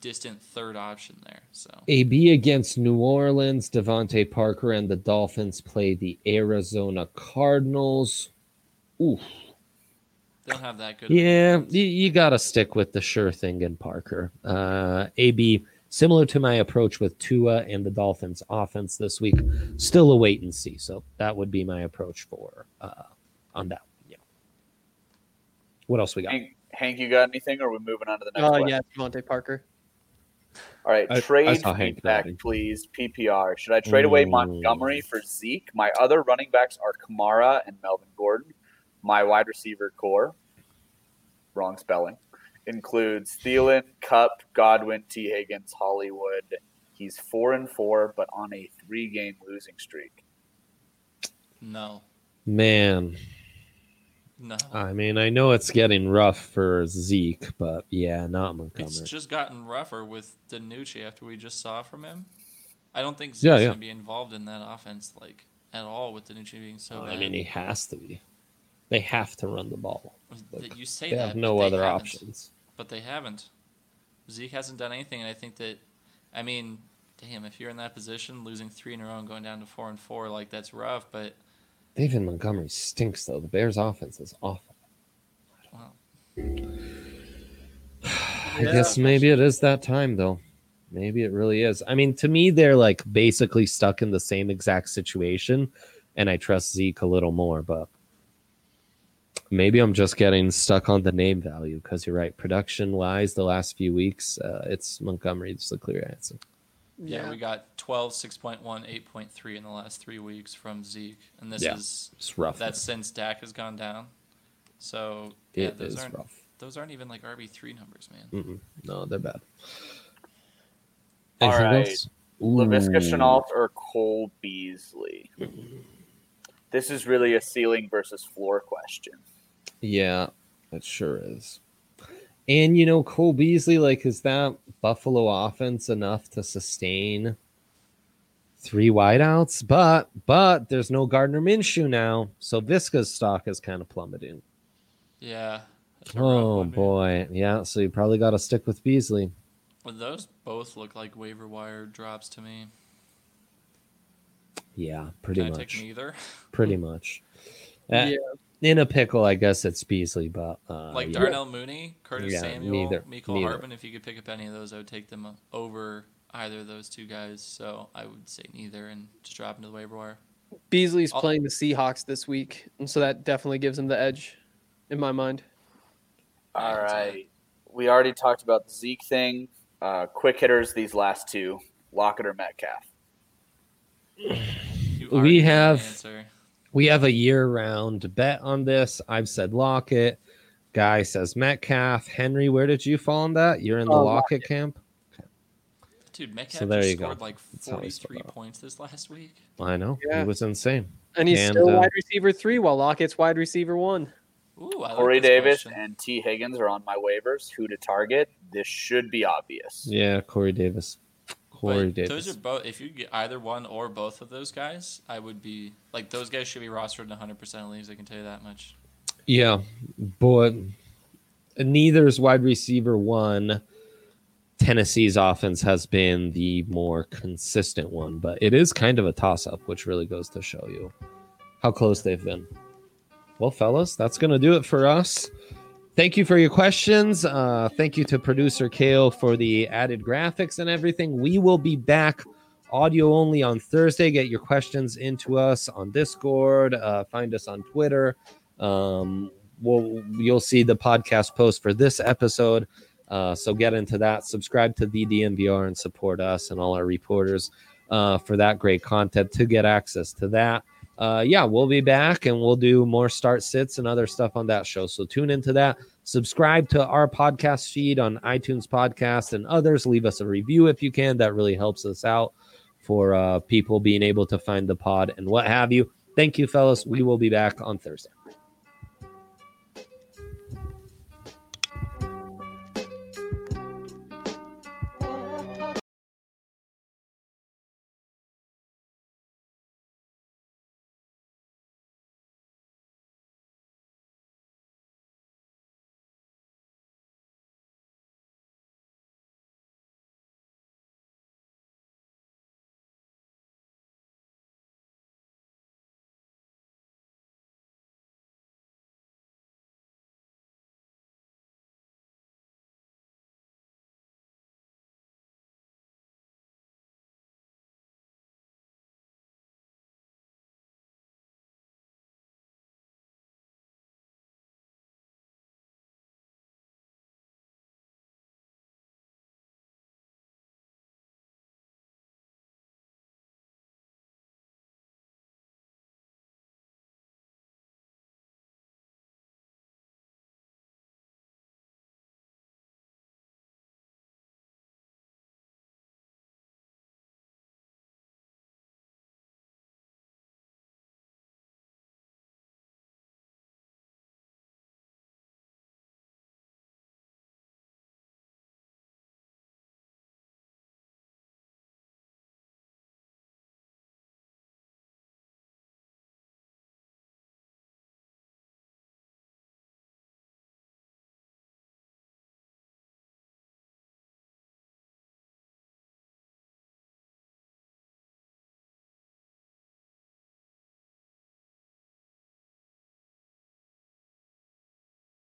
distant third option there. So AB against New Orleans, DeVante Parker and the Dolphins play the Arizona Cardinals. Oof. they don't have that good. Yeah, you, you got to stick with the sure thing in Parker. Uh, AB, similar to my approach with Tua and the Dolphins offense this week, still a wait and see. So that would be my approach for uh, on that. Yeah. What else we got? Hank, Hank, you got anything, or are we moving on to the next Oh question? yeah, DeVante Parker. All right, I- I trade saw Hank feedback, nodding. please. PPR. Should I trade away. Montgomery for Zeke? My other running backs are Kamara and Melvin Gordon. My wide receiver core, wrong spelling, includes Thielen, Kupp, Godwin, T. Higgins, Hollywood. He's four and four, but on a three-game losing streak. No, Man, no. I mean, I know it's getting rough for Zeke, but yeah, not Montgomery. It's just gotten rougher with DiNucci after we just saw from him. I don't think Zeke's Yeah, yeah. gonna be involved in that offense like at all with DiNucci being so bad. I mean, he has to be. They have to run the ball. That you say They that have no other haven't. options. But they haven't. Zeke hasn't done anything, and I think that, I mean, damn, if you're in that position, losing three in a row and going down to four and four, like that's rough. But David Montgomery stinks, though. The Bears' offense is awful. well, I guess maybe it is that time, though. Maybe it really is. I mean, to me, they're like basically stuck in the same exact situation, and I trust Zeke a little more, but maybe I'm just getting stuck on the name value because you're right. Production wise, the last few weeks, uh, it's Montgomery. It's the clear answer. yeah, we got 12, 6.1, 8.3 in the last three weeks from Zeke, and this Yeah, is It's rough. that's since Dak has gone down. So yeah, It those is aren't rough. those aren't even like RB three numbers, man. Mm-mm. No, they're bad. All Anything right. else? Laviska Ooh. Shenault or Cole Beasley? This is really a ceiling versus floor question. Yeah, it sure is. And you know, Cole Beasley, like, is that Buffalo offense enough to sustain three wideouts? But but there's no Gardner Minshew now, so Viska's stock is kind of plummeting. Yeah. that's a Oh one, man. boy, yeah. So you probably got to stick with Beasley. Well, those both look like waiver wire drops to me. Yeah, pretty Can I much. take neither? Pretty much. Uh, Yeah. In a pickle, I guess it's Beasley, but uh, like yeah. Darnell Mooney, Curtis Yeah, Samuel, neither- Mecole neither. Hardman. If you could pick up any of those, I would take them over either of those two guys. So I would say neither and just drop into the waiver wire. Beasley's I'll- playing the Seahawks this week, and so that definitely gives him the edge, in my mind. All Yeah, right. We already talked about the Zeke thing. Uh, quick hitters, these last two Lockett or Metcalf. We already know the have- answer. We have a year-round bet on this. I've said Lockett. Guy says Metcalf. Henry, where did you fall on that? You're in the Oh, Lockett camp. Dude, Metcalf So there just you go. scored like That's how I spell 43 points this last week. I know Yeah. it was insane. And he's And, still uh, wide receiver three, while Lockett's wide receiver one. Ooh, I Corey like Davis question. and T. Higgins are on my waivers. Who to target? This should be obvious. Yeah, Corey Davis. Corey Davis. those are both. If you get either one or both of those guys, I would be like those guys should be rostered in 100 percent leagues. I can tell you that much. Yeah, but neither's wide receiver one. Tennessee's offense has been the more consistent one, but it is kind of a toss up, which really goes to show you how close they've been. Well, fellas, that's going to do it for us. Thank you for your questions. Uh, thank you to producer Kale for the added graphics and everything. We will be back audio only on Thursday. Get your questions into us on Discord. Uh, find us on Twitter. Um, we'll, you'll see the podcast post for this episode. Uh, so get into that. Subscribe to the DNVR and support us and all our reporters uh, for that great content to get access to that. Uh, yeah, we'll be back and we'll do more start sits and other stuff on that show. So tune into that. Subscribe to our podcast feed on iTunes Podcast and others. Leave us a review if you can. That really helps us out for uh, people being able to find the pod and what have you. Thank you, fellas. We will be back on Thursday.